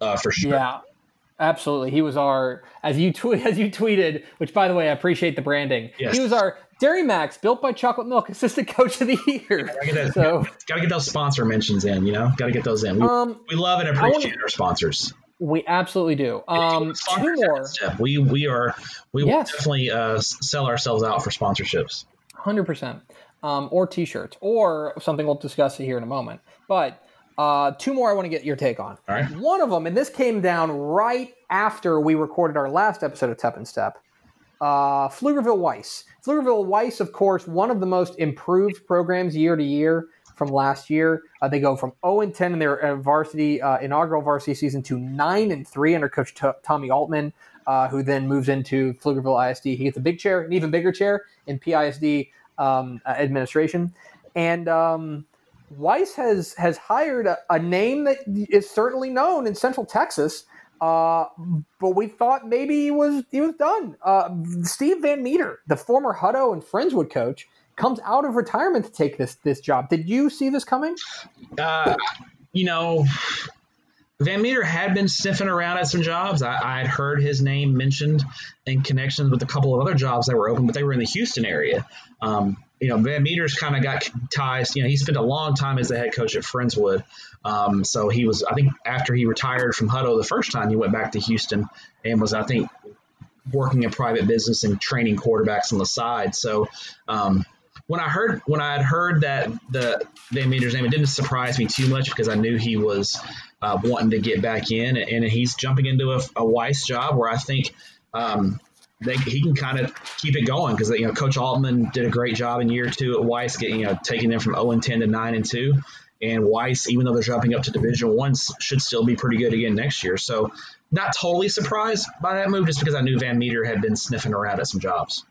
[SPEAKER 2] uh, for sure.
[SPEAKER 1] Yeah. Absolutely, he was our as you tweet (laughs) as you tweeted, which by the way I appreciate the branding.
[SPEAKER 2] Yes.
[SPEAKER 1] He was our Dairy Max built by Chocolate Milk assistant coach of the year.
[SPEAKER 2] Gotta get, that,
[SPEAKER 1] So
[SPEAKER 2] gotta get those sponsor mentions in. You know, gotta get those in. We,
[SPEAKER 1] um,
[SPEAKER 2] we love and
[SPEAKER 1] wanna-
[SPEAKER 2] appreciate our sponsors.
[SPEAKER 1] we absolutely do. Um, two more,
[SPEAKER 2] We we are we will definitely uh, sell ourselves out for sponsorships.
[SPEAKER 1] hundred percent, um, or T-shirts, or something we'll discuss here in a moment. But uh, two more I want to get your take on.
[SPEAKER 2] All right.
[SPEAKER 1] One of them, and this came down right after we recorded our last episode of Tep and Stepp. Uh, Pflugerville Weiss. Pflugerville Weiss, of course, one of the most improved programs year to year from last year. Uh, they go from 0 and 10 in their uh, varsity uh, inaugural varsity season to 9 and 3 under Coach T- Tommy Altman, uh, who then moves into Pflugerville ISD. He gets a big chair, an even bigger chair in PISD um, uh, administration, and um, Weiss has has hired a, a name that is certainly known in Central Texas. Uh, but we thought maybe he was he was done. Uh, Steve Van Meter, the former Hutto and Friendswood coach, comes out of retirement to take this this job. Did you see this coming?
[SPEAKER 2] Uh, you know, Van Meter had been sniffing around at some jobs. I, had heard his name mentioned in connections with a couple of other jobs that were open, but they were in the Houston area. Um, you know, Van Meter's kind of got ties. You know, he spent a long time as the head coach at Friendswood. Um, so he was, I think, after he retired from Hutto the first time, he went back to Houston and was, I think, working in private business and training quarterbacks on the side. So um, when I heard when I had heard that the Van Meter's name, it didn't surprise me too much because I knew he was uh, wanting to get back in, and he's jumping into a, a Weiss job where I think um, they, he can kind of keep it going because you know Coach Altman did a great job in year two at Weiss, getting you know taking them from zero and ten to nine and two, and Weiss, even though they're jumping up to Division One, should still be pretty good again next year. So not totally surprised by that move, just because I knew Van Meter had been sniffing around at some jobs.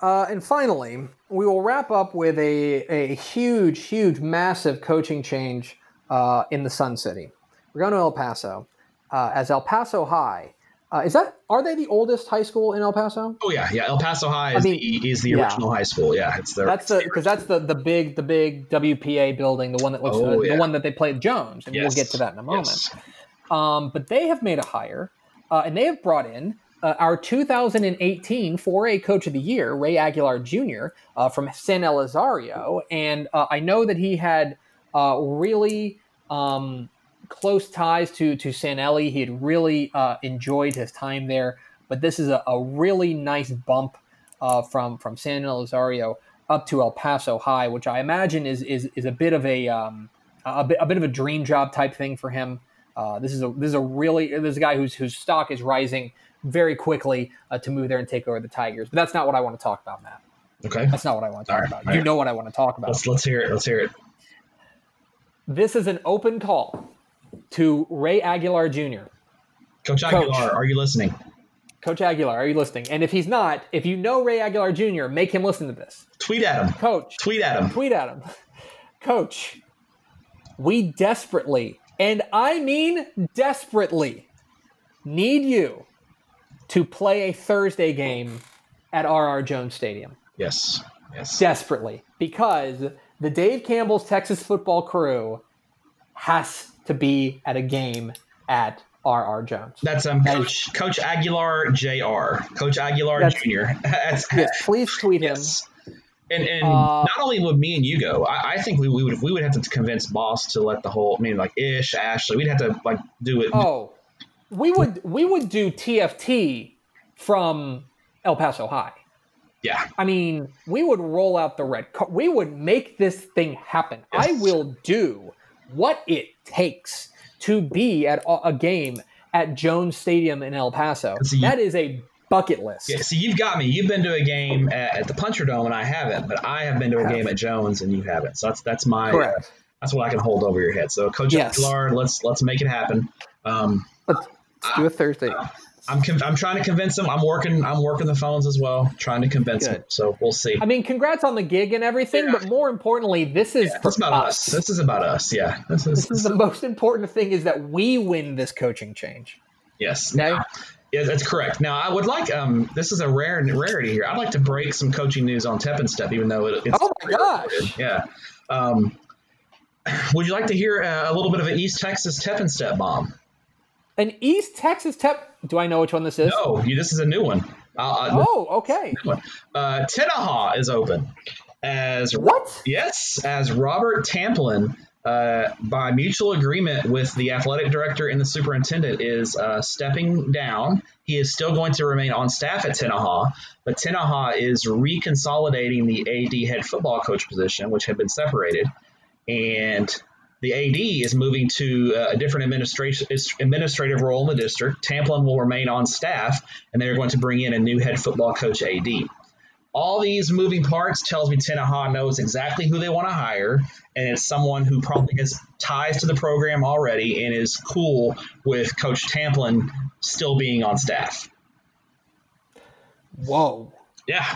[SPEAKER 1] Uh, and finally, we will wrap up with a, a huge, huge, massive coaching change uh, in the Sun City. We're going to El Paso, uh, as El Paso High. Uh, is that are they the oldest high school in El Paso?
[SPEAKER 2] Oh yeah, yeah. El Paso High is,
[SPEAKER 1] mean,
[SPEAKER 2] the, is the
[SPEAKER 1] yeah.
[SPEAKER 2] original high school. Yeah, it's their.
[SPEAKER 1] That's the because that's the the big the big WPA building, the one that looks
[SPEAKER 2] Oh,
[SPEAKER 1] the,
[SPEAKER 2] yeah.
[SPEAKER 1] one that they played Jones, and we'll get to that in a moment.
[SPEAKER 2] Yes.
[SPEAKER 1] Um, but they have made a hire, uh, and they have brought in uh, our 2018 4A Coach of the Year, Ray Aguilar Jr. Uh, from San Elizario, and uh, I know that he had uh, really um, close ties to to San Eli. He had really uh, enjoyed his time there, but this is a, a really nice bump uh, from from San Elizario up to El Paso High, which I imagine is is, is a bit of a um, a, bit, a bit of a dream job type thing for him. Uh, this is a this is a really this is a guy whose whose stock is rising very quickly uh, to move there and take over the Tigers. But that's not what I want to talk about, Matt.
[SPEAKER 2] Okay.
[SPEAKER 1] That's not what I want to talk
[SPEAKER 2] right,
[SPEAKER 1] about. You know what I want to talk about.
[SPEAKER 2] Let's let's hear it. Let's hear it.
[SPEAKER 1] This is an open call to Ray Aguilar Jr.
[SPEAKER 2] Coach Aguilar, are you listening?
[SPEAKER 1] Coach Aguilar, are you listening? And if he's not, if you know Ray Aguilar Jr., make him listen to this.
[SPEAKER 2] Tweet at him.
[SPEAKER 1] Coach,
[SPEAKER 2] Tweet at him.
[SPEAKER 1] tweet at him. Coach, we desperately, and I mean desperately, need you to play a Thursday game at RR Jones Stadium.
[SPEAKER 2] Yes. Yes.
[SPEAKER 1] Desperately. Because the Dave Campbell's Texas football crew has to be at a game at RR Jones.
[SPEAKER 2] That's um
[SPEAKER 1] That
[SPEAKER 2] Coach Coach Aguilar Jr. Coach Aguilar
[SPEAKER 1] That's-
[SPEAKER 2] Jr. (laughs) That's,
[SPEAKER 1] Yes, please tweet him.
[SPEAKER 2] yes. And and
[SPEAKER 1] Uh,
[SPEAKER 2] not only would me and you go, I, I think we, we would we would have to convince Boss to let the whole I mean like Ish, Ashley, we'd have to like do it.
[SPEAKER 1] Oh, we would we would do TFT from El Paso High.
[SPEAKER 2] Yeah.
[SPEAKER 1] I mean, we would roll out the red car. We would make this thing happen.
[SPEAKER 2] Yes.
[SPEAKER 1] I will do what it takes to be at a a game at Jones Stadium in El Paso.
[SPEAKER 2] See,
[SPEAKER 1] that is a bucket list.
[SPEAKER 2] Yeah, see, you've got me. You've been to a game at, at the Puncher Dome, and I haven't. But I have been to a game at Jones, and you haven't. So that's that's my
[SPEAKER 1] Correct.
[SPEAKER 2] that's what I can hold over your head. So, Coach
[SPEAKER 1] Yes.
[SPEAKER 2] Aguilar, let's let's make it happen. Um,
[SPEAKER 1] Let's, let's do a Thursday.
[SPEAKER 2] I'm con- I'm trying to convince him. I'm working I'm working the phones as well, trying to convince him. So we'll see.
[SPEAKER 1] I mean, congrats on the gig and everything,
[SPEAKER 2] Yeah.
[SPEAKER 1] but more importantly, this is
[SPEAKER 2] This about us.
[SPEAKER 1] us.
[SPEAKER 2] This is about us. Yeah. This is,
[SPEAKER 1] This is the most important thing is that we win this coaching change.
[SPEAKER 2] yes.
[SPEAKER 1] Okay?
[SPEAKER 2] Now, yeah, that's correct. Now I would like um this is a rare rarity here. I'd like to break some coaching news on Tep and Stepp, even though it, it's
[SPEAKER 1] Oh my gosh.
[SPEAKER 2] yeah. Um, would you like to hear uh, a little bit of an East Texas Tep and Stepp bomb?
[SPEAKER 1] An East Texas Tep. Do I know which one this is?
[SPEAKER 2] No, this is a new one. Uh,
[SPEAKER 1] Oh, okay.
[SPEAKER 2] uh, Tenaha is open as
[SPEAKER 1] What?
[SPEAKER 2] Yes, as Robert Tamplin, uh, by mutual agreement with the athletic director and the superintendent, is uh, stepping down. He is still going to remain on staff at Tenaha, but Tenaha is reconsolidating the AD head football coach position, which had been separated, and the AD is moving to uh, a different administration administrative role in the district. Tamplin will remain on staff, and they're going to bring in a new head football coach AD all these moving parts tells me Tenaha knows exactly who they want to hire, and it's someone who probably has ties to the program already and is cool with Coach Tamplin still being on staff.
[SPEAKER 1] Whoa.
[SPEAKER 2] Yeah.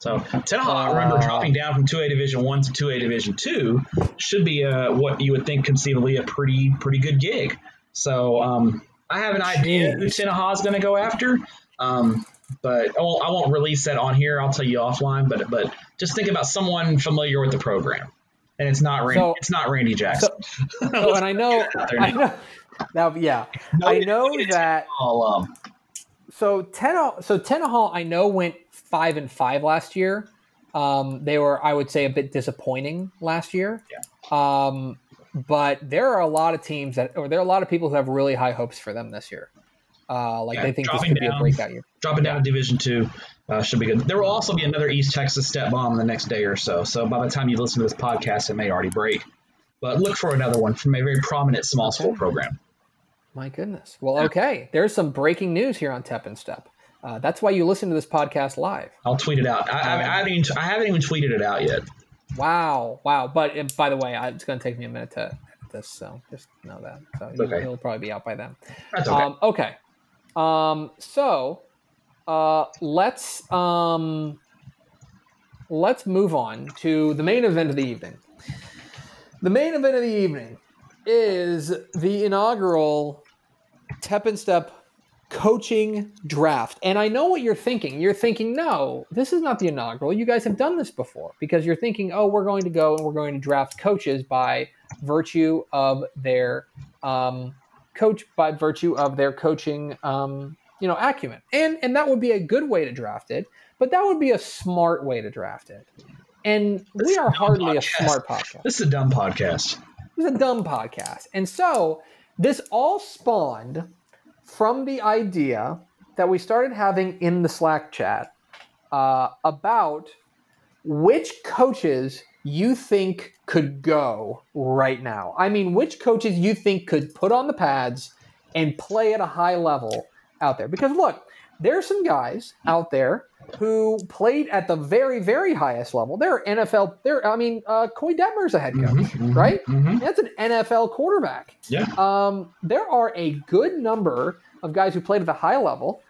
[SPEAKER 2] So (laughs) Tenaha, remember
[SPEAKER 1] Uh,
[SPEAKER 2] dropping down from 2A Division One to 2A Division Two, should be uh, what you would think conceivably a pretty pretty good gig. So um, I have an idea who. Tenaha is going to go after. Um, but I won't, I won't release that on here. I'll tell you offline. But but just think about someone familiar with the program, and it's not Randy,
[SPEAKER 1] So-
[SPEAKER 2] it's not Randy Jackson.
[SPEAKER 1] So, and I know,
[SPEAKER 2] Get it out there
[SPEAKER 1] I
[SPEAKER 2] now.
[SPEAKER 1] know. Now, yeah, I know that.
[SPEAKER 2] Um,
[SPEAKER 1] So Ten, so Tenaha, I know went five and five last year. Um, they were, I would say, a bit disappointing last year. Yeah. Um, but there are a lot of teams that, or there are a lot of people who have really high hopes for them this year. Uh, like
[SPEAKER 2] Yeah,
[SPEAKER 1] they think this
[SPEAKER 2] dropping
[SPEAKER 1] could be a
[SPEAKER 2] down.
[SPEAKER 1] breakout year.
[SPEAKER 2] dropping down to Division Two uh, should be good. There will also be another East Texas Stepp bomb in the next day or so. So by the time you listen to this podcast, it may already break. But look for another one from a very prominent small school program.
[SPEAKER 1] My goodness. Well, okay. There's some breaking news here on Tep and Stepp. Uh, that's why you listen to this podcast live.
[SPEAKER 2] I'll tweet it out. I, I, I, haven't, even, I haven't even tweeted it out yet.
[SPEAKER 1] Wow, wow. But by the way, I, it's going to take me a minute to edit this, so just know that. So you'll,
[SPEAKER 2] Okay.
[SPEAKER 1] it'll probably be out by then.
[SPEAKER 2] That's okay.
[SPEAKER 1] Um, okay. Um, so uh, let's um, let's move on to the main event of the evening. The main event of the evening is the inaugural Tep and Stepp coaching draft. And I know what you're thinking. You're thinking, no, this is not the inaugural. You guys have done this before because you're thinking, oh, we're going to go and we're going to draft coaches by virtue of their um, coach by virtue of their coaching um, you know acumen. And and that would be a good way to draft it, but that would be a smart way to draft it. And
[SPEAKER 2] This
[SPEAKER 1] we are hardly a smart podcast.
[SPEAKER 2] This is a dumb podcast.
[SPEAKER 1] It was a dumb podcast. And so this all spawned from the idea that we started having in the Slack chat uh, about which coaches you think could go right now. I mean, which coaches you think could put on the pads and play at a high level out there. Because look, there's some guys out there who played at the very, very highest level. They're NFL. They're, I mean, uh, Koy Detmer's a head coach,
[SPEAKER 2] Mhm,
[SPEAKER 1] right?
[SPEAKER 2] mhm.
[SPEAKER 1] That's an NFL quarterback.
[SPEAKER 2] Yeah.
[SPEAKER 1] Um, there are a good number of guys who played at the high level,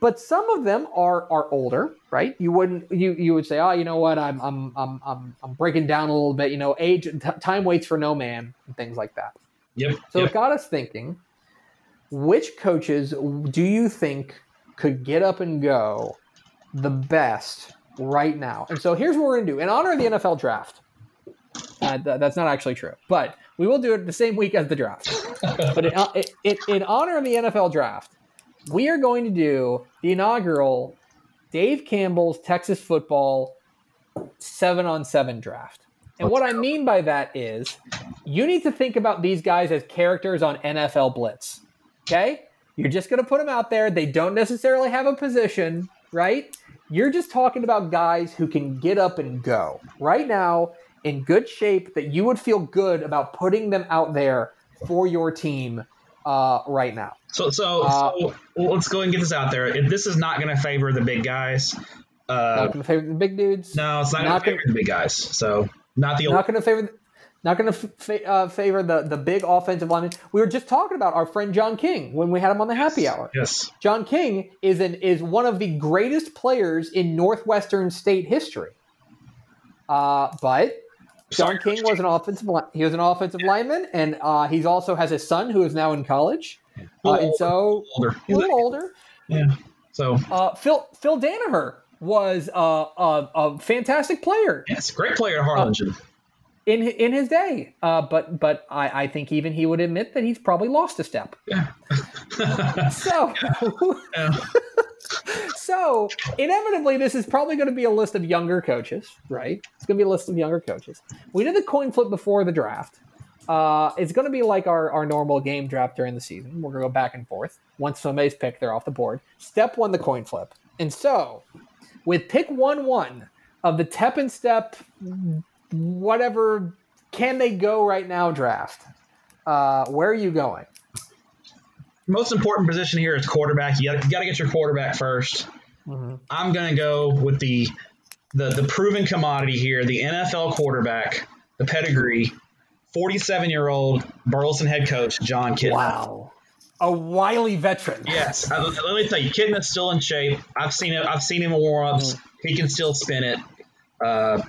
[SPEAKER 1] but some of them are are older, right? You wouldn't you you would say, oh, you know what? I'm I'm I'm I'm, I'm breaking down a little bit. You know, age t- time waits for no man and things like that.
[SPEAKER 2] Yep.
[SPEAKER 1] So
[SPEAKER 2] yep.
[SPEAKER 1] it got us thinking: which coaches do you think could get up and go the best right now? And so here's what we're going to do in honor of the NFL draft. Uh, th- that's not actually true, but we will do it the same week as the draft. (laughs) but in, uh, in, in honor of the NFL draft, we are going to do the inaugural Dave Campbell's Texas football seven on seven draft. And what I mean by that is you need to think about these guys as characters on NFL Blitz. Okay? You're just going to put them out there. They don't necessarily have a position, right? You're just talking about guys who can get up and go right now in good shape that you would feel good about putting them out there for your team uh, right now.
[SPEAKER 2] So, so,
[SPEAKER 1] Uh,
[SPEAKER 2] so let's go and get this out there. If this is not going to favor the big guys. Uh,
[SPEAKER 1] Not going to favor the big dudes.
[SPEAKER 2] no, it's not,
[SPEAKER 1] not
[SPEAKER 2] going to favor the big guys. So, not the.
[SPEAKER 1] Not going to favor. Not going to fa- uh, favor the the big offensive lineman. We were just talking about our friend John King when we had him on the happy hour.
[SPEAKER 2] yes.
[SPEAKER 1] John King is an is one of the greatest players in Northwestern State history. Uh, but John King was an offensive li- he was an offensive lineman, and uh, he's also has a son who is now in college, uh, and so
[SPEAKER 2] Older.
[SPEAKER 1] a little older. (laughs)
[SPEAKER 2] yeah. So,
[SPEAKER 1] Uh, Phil Phil Danaher was uh, a, a fantastic player
[SPEAKER 2] yes, great player at Harlingen.
[SPEAKER 1] In in his day. Uh, but but I, I think even he would admit that he's probably lost a step.
[SPEAKER 2] yeah. (laughs)
[SPEAKER 1] so, (laughs) (laughs) so inevitably, this is probably going to be a list of younger coaches, right? It's going to be a list of younger coaches. We did the coin flip before the draft. Uh, it's going to be like our, our normal game draft during the season. We're going to go back and forth. Once somebody's picked, they're off the board. Step one, the coin flip. And so, with pick one one of the Tep and Stepp, whatever, can they go right now draft? Uh, where are you going?
[SPEAKER 2] Most important position here is quarterback. You got to get your quarterback 1st i mm-hmm. I'm going to go with the, the the proven commodity here, the NFL quarterback, the pedigree, 47 year old Burleson head coach Jon Kitna.
[SPEAKER 1] Wow. A wily veteran.
[SPEAKER 2] Yes. I, let me tell you, Kitna's still in shape. I've seen it. I've seen him in warm ups. Mm-hmm. He can still spin it. Uh,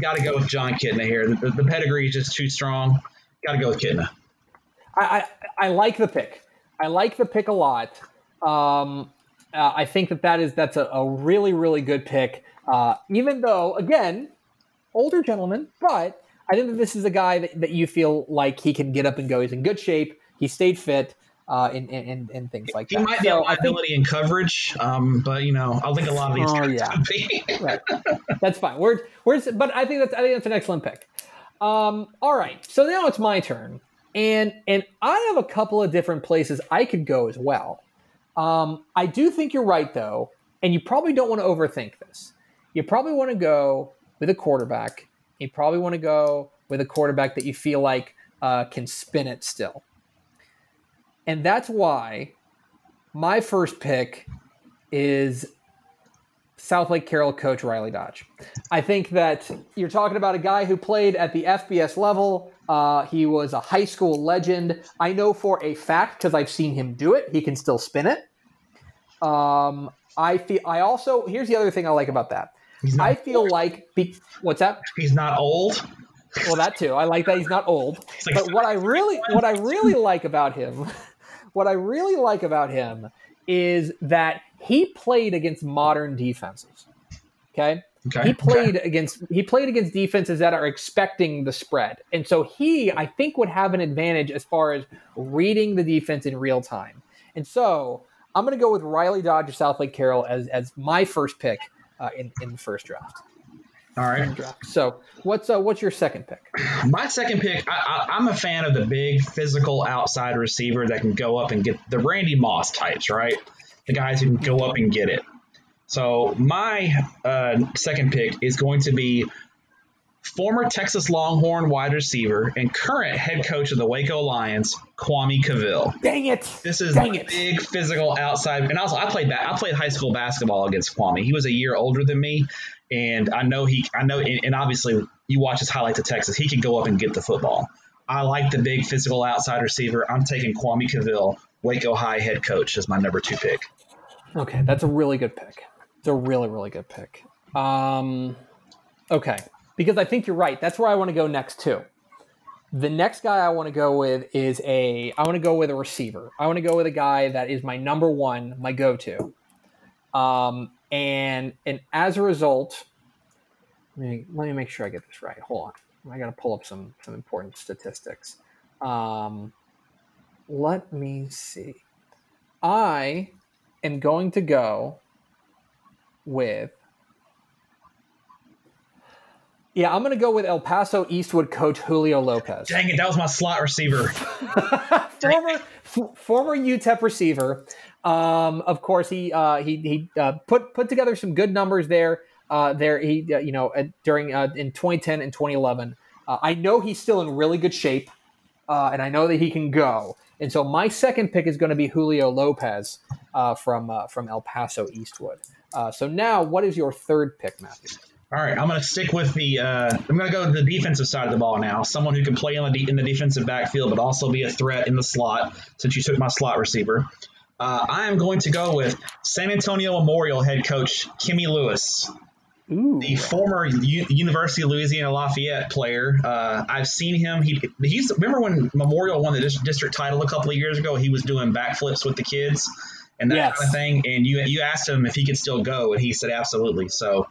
[SPEAKER 2] Got to go with Jon Kitna here. The, the, pedigree is just too strong. Got to go with Kitna.
[SPEAKER 1] I, I, I like the pick. I like the pick a lot. Um, uh, I think that that is that's a, a really really good pick. Uh, even though again, older gentleman, but I think that this is a guy that, that you feel like he can get up and go. He's in good shape. He stayed fit. Uh, and, and, and things like
[SPEAKER 2] he
[SPEAKER 1] that.
[SPEAKER 2] He might be so a liability think, in coverage, um, but you know, I think a lot of these. Oh yeah, (laughs)
[SPEAKER 1] right. That's fine. We're, we're, but I think that's I think that's an excellent pick. Um, all right, so now it's my turn, and and I have a couple of different places I could go as well. Um, I do think you're right though, and you probably don't want to overthink this. You probably want to go with a quarterback you probably want to go with a quarterback that you feel like uh, can spin it still. And that's why my first pick is Southlake Carroll coach Riley Dodge. I think that you're talking about a guy who played at the FBS level. Uh, he was a high school legend. I know for a fact because I've seen him do it. He can still spin it. Um, I feel. I also here's the other thing I like about that. I feel old. like be, what's that?
[SPEAKER 2] He's not old.
[SPEAKER 1] Well, that too. I like that he's not old. Like but what I really, what I really like about him, what I really like about him is that he played against modern defenses. Okay. Okay. He played okay. against he played against defenses that are expecting the spread. And so he, I think, would have an advantage as far as reading the defense in real time. And so I'm gonna go with Riley Dodge or Southlake Carroll as as my first pick uh, in in the first draft.
[SPEAKER 2] All right.
[SPEAKER 1] So what's uh, what's your second pick?
[SPEAKER 2] My second pick, I, am a fan of the big physical outside receiver that can go up and get the Randy Moss types, right? The guys who can go up and get it. So my uh, second pick is going to be former Texas Longhorn wide receiver and current head coach of the Waco Lions, Kwame Cavil.
[SPEAKER 1] Dang it!
[SPEAKER 2] This is
[SPEAKER 1] Dang
[SPEAKER 2] it. big physical outside, and also I played I played high school basketball against Kwame. He was a year older than me, and I know he I know, and obviously you watch his highlights of Texas, he can go up and get the football. I like the big physical outside receiver. I'm taking Kwame Cavil, Waco High head coach, as my number two pick.
[SPEAKER 1] Okay, that's a really good pick. It's a really really good pick. Um, okay, because I think you're right. That's where I want to go next too. The next guy I want to go with is a I want to go with a receiver. I want to go with a guy that is my number one, my go-to. Um, and and as a result, let me let me make sure I get this right. Hold on, I got to pull up some some important statistics. Um, let me see. I am going to go with yeah, I'm going to go with El Paso Eastwood coach Julio Lopez.
[SPEAKER 2] Dang it, that was my slot receiver. (laughs)
[SPEAKER 1] former f- former UTEP receiver. Um, of course, he uh, he he uh, put put together some good numbers there. Uh, there, he uh, you know during uh, in 2010 and 2011. Uh, I know he's still in really good shape, and I know that he can go. And so my second pick is going to be Julio Lopez from from El Paso Eastwood. so now, what is your third pick, Matthew?
[SPEAKER 2] All right, I'm going to stick with the. Uh, I'm going to go to the defensive side of the ball now. Someone who can play on the de- in the defensive backfield, but also be a threat in the slot. Since you took my slot receiver, uh, I am going to go with San Antonio Memorial head coach Kimmy Lewis, Ooh. the former U- University of Louisiana Lafayette player. Uh, I've seen him. He he's remember when Memorial won the district title a couple of years ago. He was doing backflips with the kids and that yes. kind of thing. And you you asked him if he could still go, and he said absolutely. So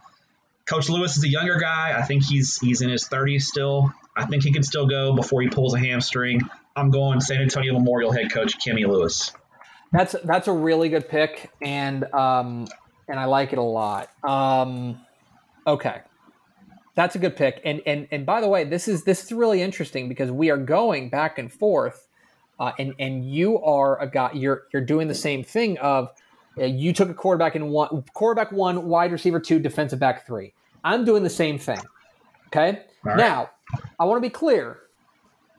[SPEAKER 2] Coach Lewis is a younger guy. I think he's he's in his 30s still. I think he can still go before he pulls a hamstring. I'm going San Antonio Memorial head coach Kimmy Lewis.
[SPEAKER 1] That's that's a really good pick, and um, and I like it a lot. Um, okay, that's a good pick. And and and by the way, this is this is really interesting because we are going back and forth, uh, and and you are a guy. You're you're doing the same thing of you took a quarterback in one quarterback one, wide receiver two, defensive back three. I'm doing the same thing. Okay.
[SPEAKER 2] Right.
[SPEAKER 1] Now, I want to be clear.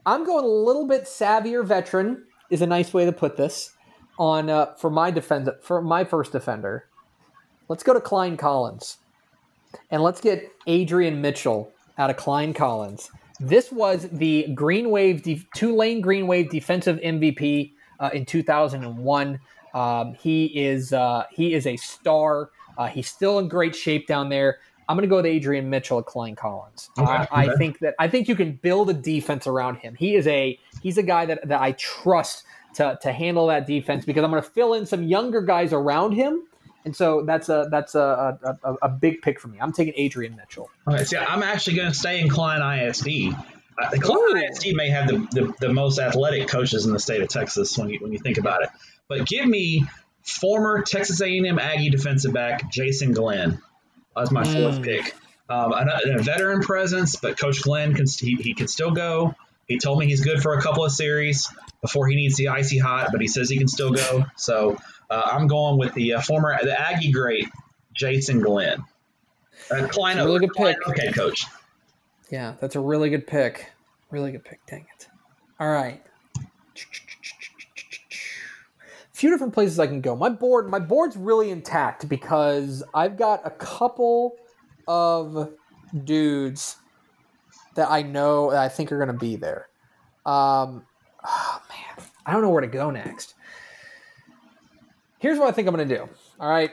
[SPEAKER 1] I'm going a little bit savvier veteran is a nice way to put this on uh, for my defend for my first defender. Let's go to Klein Collins, and let's get Adrian Mitchell out of Klein Collins. This was the Green Wave de- Tulane Green Wave defensive MVP uh, in 2001. Um, he is uh, he is a star. Uh, he's still in great shape down there. I'm going to go with Adrian Mitchell at Klein Collins.
[SPEAKER 2] Okay,
[SPEAKER 1] Uh, I
[SPEAKER 2] okay.
[SPEAKER 1] think that I think you can build a defense around him. He is a he's a guy that, that I trust to, to handle that defense because I'm going to fill in some younger guys around him, and so that's a that's a, a, a, big pick for me. I'm taking Adrian Mitchell.
[SPEAKER 2] Okay, see, I'm actually going to stay in Klein ISD. Uh, Klein
[SPEAKER 1] Ooh.
[SPEAKER 2] ISD may have the, the, the most athletic coaches in the state of Texas when you when you think about it. But give me former Texas A&M Aggie defensive back Jason Glenn as my fourth
[SPEAKER 1] Mm.
[SPEAKER 2] pick. Um, a, a veteran presence, but Coach Glenn can he, he can still go. He told me he's good for a couple of series before he needs the icy hot, but he says he can still go. So uh, I'm going with the uh, former the Aggie great Jason Glenn. Uh, Klein,
[SPEAKER 1] a really good
[SPEAKER 2] Klein
[SPEAKER 1] pick.
[SPEAKER 2] Okay, coach.
[SPEAKER 1] Yeah, that's a really good pick. Really good pick. Dang it. All right. Few different places I can go. My board, my board's really intact because I've got a couple of dudes that I know that I think are going to be there. Um, oh man, I don't know where to go next. Here's what I think I'm going to do. All right,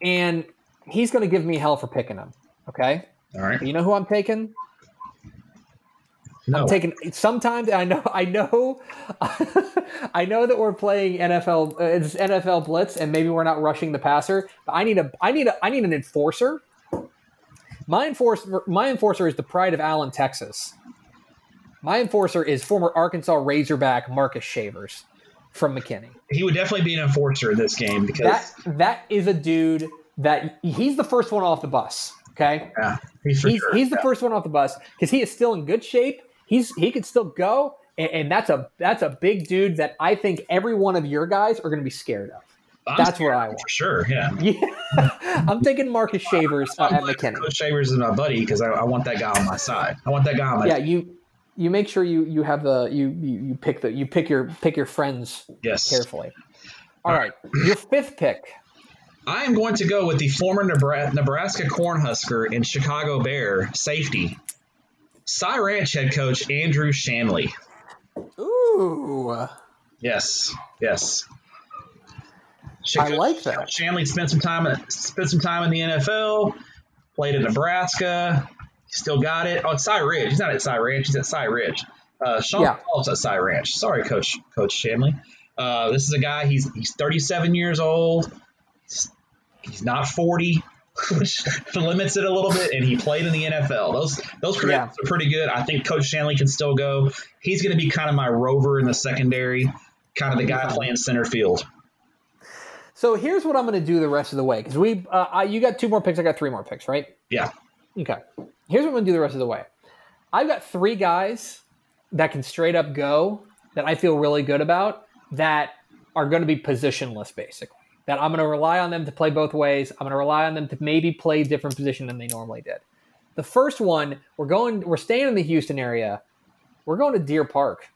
[SPEAKER 1] and he's going to give me hell for picking him. Okay,
[SPEAKER 2] All right.
[SPEAKER 1] you know who I'm taking?
[SPEAKER 2] No.
[SPEAKER 1] I'm taking sometimes I know I know (laughs) I know that we're playing NFL uh, it's NFL blitz and maybe we're not rushing the passer, but I need a I need a I need an enforcer. My enforcer my enforcer is the pride of Allen, Texas. My enforcer is former Arkansas Razorback Marcus Shavers from McKinney.
[SPEAKER 2] he would definitely be an enforcer in this game because
[SPEAKER 1] That that is a dude that he's the first one off the bus. Okay,
[SPEAKER 2] yeah, he's
[SPEAKER 1] he's,
[SPEAKER 2] sure.
[SPEAKER 1] he's the first one off the bus because he is still in good shape. He's he could still go, and, and that's a that's a big dude that I think every one of your guys are going to be scared of.
[SPEAKER 2] I'm
[SPEAKER 1] that's
[SPEAKER 2] scared
[SPEAKER 1] what I want.
[SPEAKER 2] for sure. Yeah. (laughs)
[SPEAKER 1] Yeah, I'm taking Marcus Shavers uh, at
[SPEAKER 2] glad
[SPEAKER 1] McKinney.
[SPEAKER 2] Coach Shavers is my buddy because I, I want that guy on my side. I want that guy on my
[SPEAKER 1] Yeah, you you make sure you you have the you you, you pick the you pick your pick your friends
[SPEAKER 2] yes.
[SPEAKER 1] carefully. All right, your fifth pick.
[SPEAKER 2] I am going to go with the former Nebraska Cornhusker and Chicago Bear safety, Cy Ranch head coach Andrew Shanley.
[SPEAKER 1] Ooh,
[SPEAKER 2] Yes, yes.
[SPEAKER 1] I like that.
[SPEAKER 2] Shanley spent some time spent some time in the NFL, played at Nebraska, still got it. Oh, it's Cy Ridge. He's not at Cy Ranch. He's at Cy Ridge. Uh, Sean
[SPEAKER 1] Yeah.
[SPEAKER 2] Phillips at Cy Ranch. Sorry, Coach Coach Shanley. Uh, this is a guy. He's he's 37 years old. He's not 40, which (laughs) limits it a little bit. And he played in the NFL. Those those credentials are pretty good. I think Coach Shanley can still go. He's going to be kind of my rover in the secondary, kind of the guy playing center field.
[SPEAKER 1] So here's what I'm going to do the rest of the way because we uh, I, you got two more picks. I got three more picks, right?
[SPEAKER 2] Yeah.
[SPEAKER 1] Okay. Here's what I'm going to do the rest of the way. I've got three guys that can straight up go that I feel really good about that are going to be positionless, basically. That I'm going to rely on them to play both ways. I'm going to rely on them to maybe play different position than they normally did. The first one, we're going, we're staying in the Houston area. We're going to Deer Park.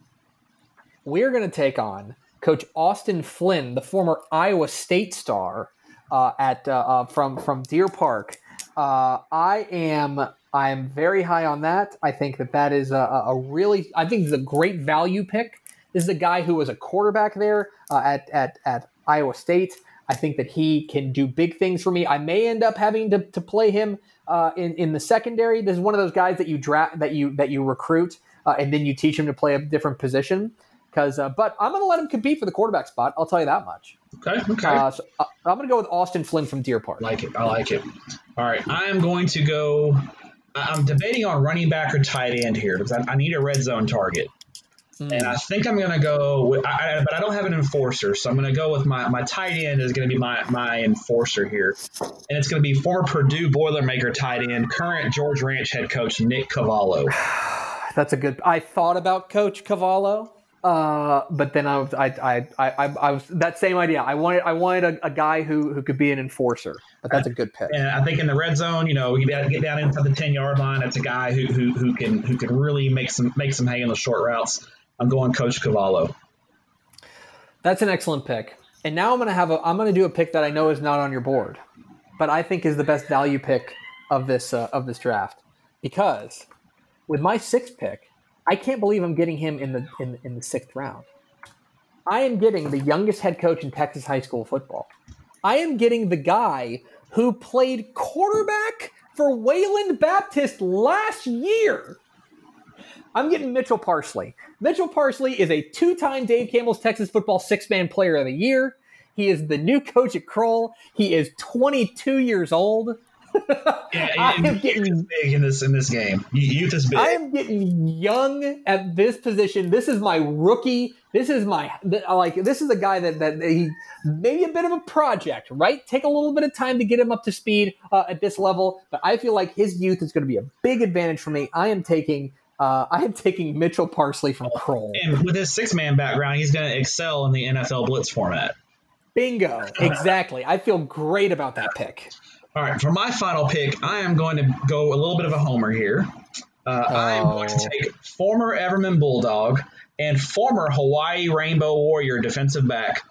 [SPEAKER 1] We're going to take on Coach Austin Flynn, the former Iowa State star uh, at uh, uh, from from Deer Park. Uh, I am I am very high on that. I think that that is a, a really I think it's a great value pick. This is a guy who was a quarterback there uh, at, at at Iowa State. I think that he can do big things for me. I may end up having to, to play him uh, in in the secondary. This is one of those guys that you draft that you that you recruit uh, and then you teach him to play a different position. Because, uh, but I'm going to let him compete for the quarterback spot. I'll tell you that much.
[SPEAKER 2] Okay. Okay.
[SPEAKER 1] Uh, so I- I'm going to go with Austin Flynn from Deer Park.
[SPEAKER 2] like it. I like it. All right. I am going to go. I'm debating on running back or tight end here because I, I need a red zone target. Mm. And I think I'm going to go, with, I, but I don't have an enforcer, so I'm going to go with my, my tight end is going to be my, my enforcer here. And it's going to be former Purdue Boilermaker tight end, current George Ranch head coach Nick Cavallo. (sighs)
[SPEAKER 1] That's a good. I thought about Coach Cavallo, uh, but then I was I, I, I, I, was that same idea. I wanted I wanted a, a, guy who, who could be an enforcer. But that's a good pick.
[SPEAKER 2] And I think in the red zone, you know, you got to get down inside the ten yard line. It's a guy who, who who can who can really make some make some hay in the short routes. I'm going Coach Cavallo.
[SPEAKER 1] That's an excellent pick. And now I'm going to have a I'm going to do a pick that I know is not on your board, but I think is the best value pick of this uh, of this draft because with my sixth pick, I can't believe I'm getting him in the in, in the sixth round. I am getting the youngest head coach in Texas high school football. I am getting the guy who played quarterback for Wayland Baptist last year. I'm getting Mitchell Parsley. Mitchell Parsley is a two time Dave Campbell's Texas football six man player of the year. He is the new coach at Crowell. He is 22 years old. (laughs)
[SPEAKER 2] yeah, I am getting big in this in this game. Youth is big.
[SPEAKER 1] I am getting young at this position. This is my rookie. This is my like. This is a guy that that he maybe a bit of a project, right? Take a little bit of time to get him up to speed uh, at this level, but I feel like his youth is going to be a big advantage for me. I am taking uh, I am taking Mitchell Parsley from Crowell.
[SPEAKER 2] And with his six man background, he's going to excel in the NFL blitz format.
[SPEAKER 1] Bingo. Exactly. I feel great about that pick.
[SPEAKER 2] All right. For my final pick, I am going to go a little bit of a homer here. Uh, oh. I am going to oh. take former Everman Bulldog and former Hawaii Rainbow Warrior defensive back,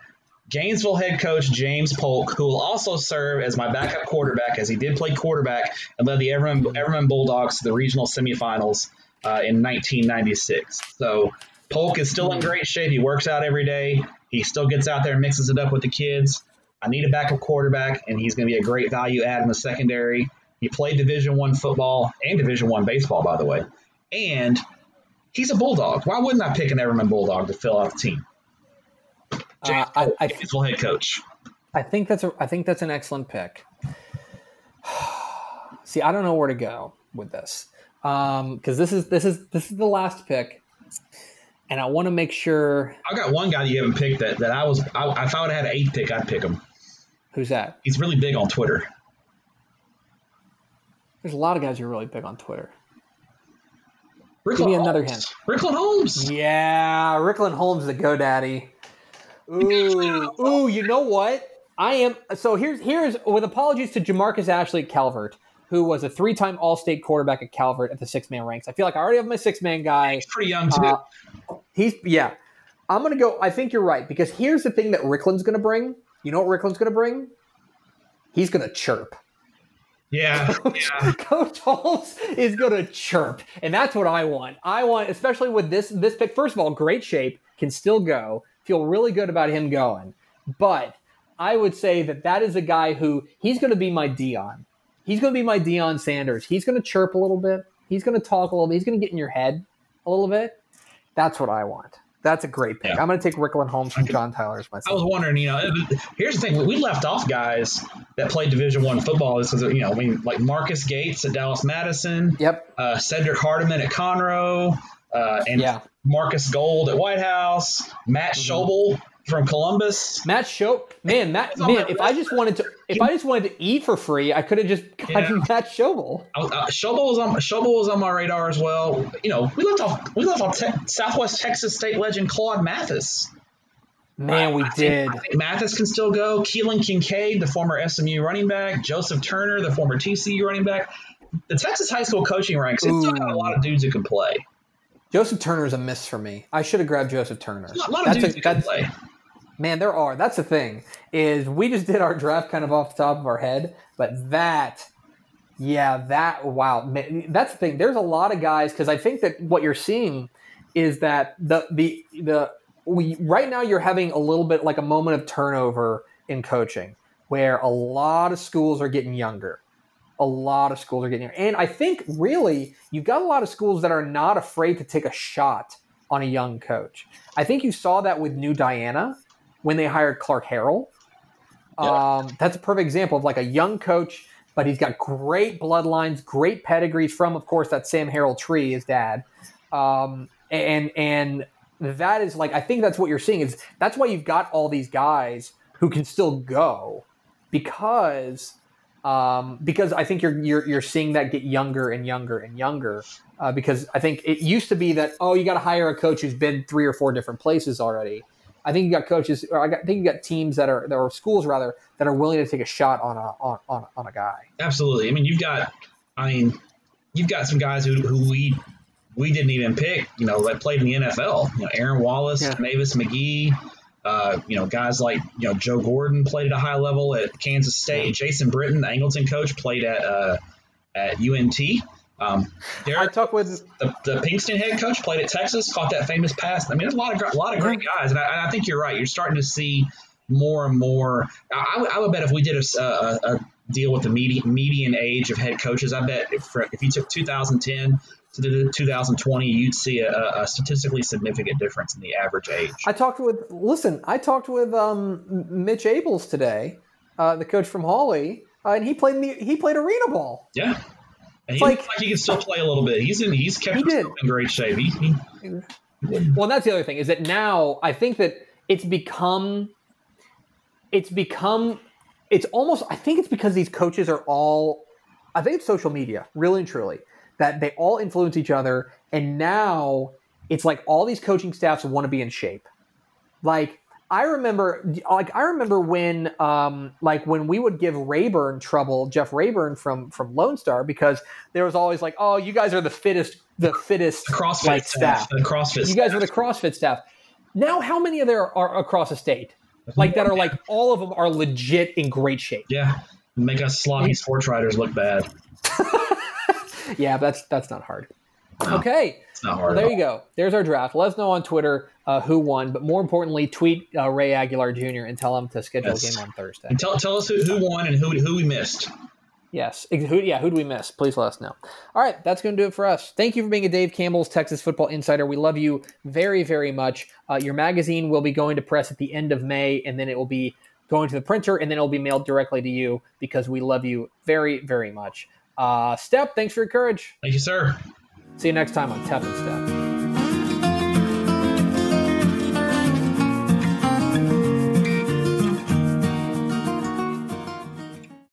[SPEAKER 2] Gainesville head coach James Polk, who will also serve as my backup quarterback, as he did play quarterback and led the Everman, Everman Bulldogs to the regional semifinals uh, in 1996. So Polk is still in great shape. He works out every day. He still gets out there and mixes it up with the kids. I need a backup quarterback, and he's going to be a great value add in the secondary. He played Division One football and Division One baseball, by the way, and he's a bulldog. Why wouldn't I pick an Everman Bulldog to fill out the team? James uh, I, I, head coach.
[SPEAKER 1] I think that's a, I think that's an excellent pick. (sighs) See, I don't know where to go with this because um, this is this is this is the last pick, and I want to make sure.
[SPEAKER 2] I got one guy that you haven't picked that that I was. I, if I would have had an eighth pick, I'd pick him.
[SPEAKER 1] Who's that?
[SPEAKER 2] He's really big on Twitter.
[SPEAKER 1] There's a lot of guys who are really big on Twitter.
[SPEAKER 2] Ricklan Give me another hint. Ricklan Holmes.
[SPEAKER 1] Yeah, Ricklan Holmes, the GoDaddy. Ooh, ooh, you know what? I am so here's here's with apologies to Jamarcus Ashley Calvert who was a three-time All-State quarterback at Calvert at the six-man ranks. I feel like I already have my six-man guy.
[SPEAKER 2] He's pretty young too. Uh,
[SPEAKER 1] he's yeah. I'm gonna go. I think you're right because here's the thing that Ricklan's gonna bring. You know what Ricklan's gonna bring? He's gonna chirp.
[SPEAKER 2] Yeah, (laughs)
[SPEAKER 1] Coach, yeah. Coach Holmes is gonna chirp, and that's what I want. I want, especially with this this pick. First of all, great shape, can still go. Feel really good about him going, but I would say that that is a guy who he's going to be my Deion. He's going to be my Deion Sanders. He's going to chirp a little bit. He's going to talk a little bit. He's going to get in your head a little bit. That's what I want. That's a great pick. Yeah. I'm going to take Ricklan Holmes from John Tyler's as
[SPEAKER 2] myself. I was wondering, you know, here's the thing: we left off guys that played Division One football because you know, I mean, like Marcus Gates at Dallas Madison.
[SPEAKER 1] Yep.
[SPEAKER 2] Uh, Cedric Hardiman at Conroe. Uh, and yeah. Marcus Gold at White House. Matt mm-hmm. Schobel from Columbus.
[SPEAKER 1] Matt Show, man, Matt, man. If I just wanted to, if I just wanted to eat for free, I could have just gotten yeah. (laughs) Matt Schobel.
[SPEAKER 2] Uh, Schobel was on Schobel was on my radar as well. You know, we left off we left off te- Southwest Texas State legend Claude Mathis.
[SPEAKER 1] Man, we
[SPEAKER 2] I
[SPEAKER 1] did.
[SPEAKER 2] Think, I think Mathis can still go. Keelan Kincaid, the former SMU running back. Joseph Turner, the former TCU running back. The Texas high school coaching ranks, it's still got a lot of dudes who can play.
[SPEAKER 1] Joseph Turner is a miss for me. I should have grabbed Joseph Turner.
[SPEAKER 2] A lot of that's dudes a, who can play.
[SPEAKER 1] Man, there are. That's the thing is we just did our draft kind of off the top of our head, but that, yeah, that wow, man, that's the thing. There's a lot of guys because I think that what you're seeing is that the the the we right now you're having a little bit like a moment of turnover in coaching where a lot of schools are getting younger. A lot of schools are getting younger. And I think really you've got a lot of schools that are not afraid to take a shot on a young coach. I think you saw that with New Diana when they hired Clark Harrell. Yeah. Um, that's a perfect example of like a young coach, but he's got great bloodlines, great pedigrees from, of course, that Sam Harrell tree, his dad. Um, and and that is like I think that's what you're seeing is that's why you've got all these guys who can still go because um, because I think you're, you're you're seeing that get younger and younger and younger. Uh, because I think it used to be that oh you got to hire a coach who's been three or four different places already. I think you got coaches, or I, got, I think you got teams that are, are schools rather that are willing to take a shot on a on, on, on a guy.
[SPEAKER 2] Absolutely. I mean, you've got, I mean, you've got some guys who, who we we didn't even pick, you know, that played in the NFL. You know, Aaron Wallace, yeah. Mavis McGee, uh, you know, guys like you know Joe Gordon played at a high level at Kansas State. Jason Britton, the Angleton coach, played at uh, at UNT. Um,
[SPEAKER 1] Derek, I talked with
[SPEAKER 2] the, the Pinkston head coach, played at Texas, caught that famous pass. I mean, there's a lot of a lot of great guys, and I, I think you're right. You're starting to see more and more. I, I would bet if we did a, a, a deal with the median, median age of head coaches, I bet if, if you took 2010 to 2020, you'd see a, a, statistically significant difference in the average age.
[SPEAKER 1] I talked with, listen, I talked with um, Mitch Abels today, uh, the coach from Hawley, uh, and he played the, he played arena ball.
[SPEAKER 2] Yeah. And he like, like he can still play a little bit. He's in he's kept he himself in great shape. He, he,
[SPEAKER 1] well, that's the other thing is that now I think that it's become it's become it's almost I think it's because these coaches are all I think it's social media, really and truly, that they all influence each other, and now it's like all these coaching staffs want to be in shape. Like I remember, like I remember when, um, like when we would give Rayburn trouble, Jeff Rayburn from from Lone Star, because there was always like, oh, you guys are the fittest, the fittest
[SPEAKER 2] the CrossFit like, staff, staff. The CrossFit.
[SPEAKER 1] You guys staff. are the CrossFit staff. Now, how many of there are across the state? Like that are like all of them are legit in great shape.
[SPEAKER 2] Yeah, make us sloppy sports riders look bad. (laughs)
[SPEAKER 1] yeah, that's that's not hard. No, okay.
[SPEAKER 2] It's not hard.
[SPEAKER 1] Well, there you go. There's our draft. Let us know on Twitter uh, who won, but more importantly, tweet uh, Ray Aguilar Jr. and tell him to schedule yes. a game on Thursday.
[SPEAKER 2] And tell, tell us who, who won and who, who we missed.
[SPEAKER 1] Yes. Who, yeah, who do we miss? Please let us know. All right, that's going to do it for us. Thank you for being a Dave Campbell's Texas Football Insider. We love you very, very much. Uh, your magazine will be going to press at the end of May, and then it will be going to the printer, and then it will be mailed directly to you because we love you very, very much. Uh, Stepp, thanks for your courage.
[SPEAKER 2] Thank you, sir.
[SPEAKER 1] See you next time on Tep and Stepp.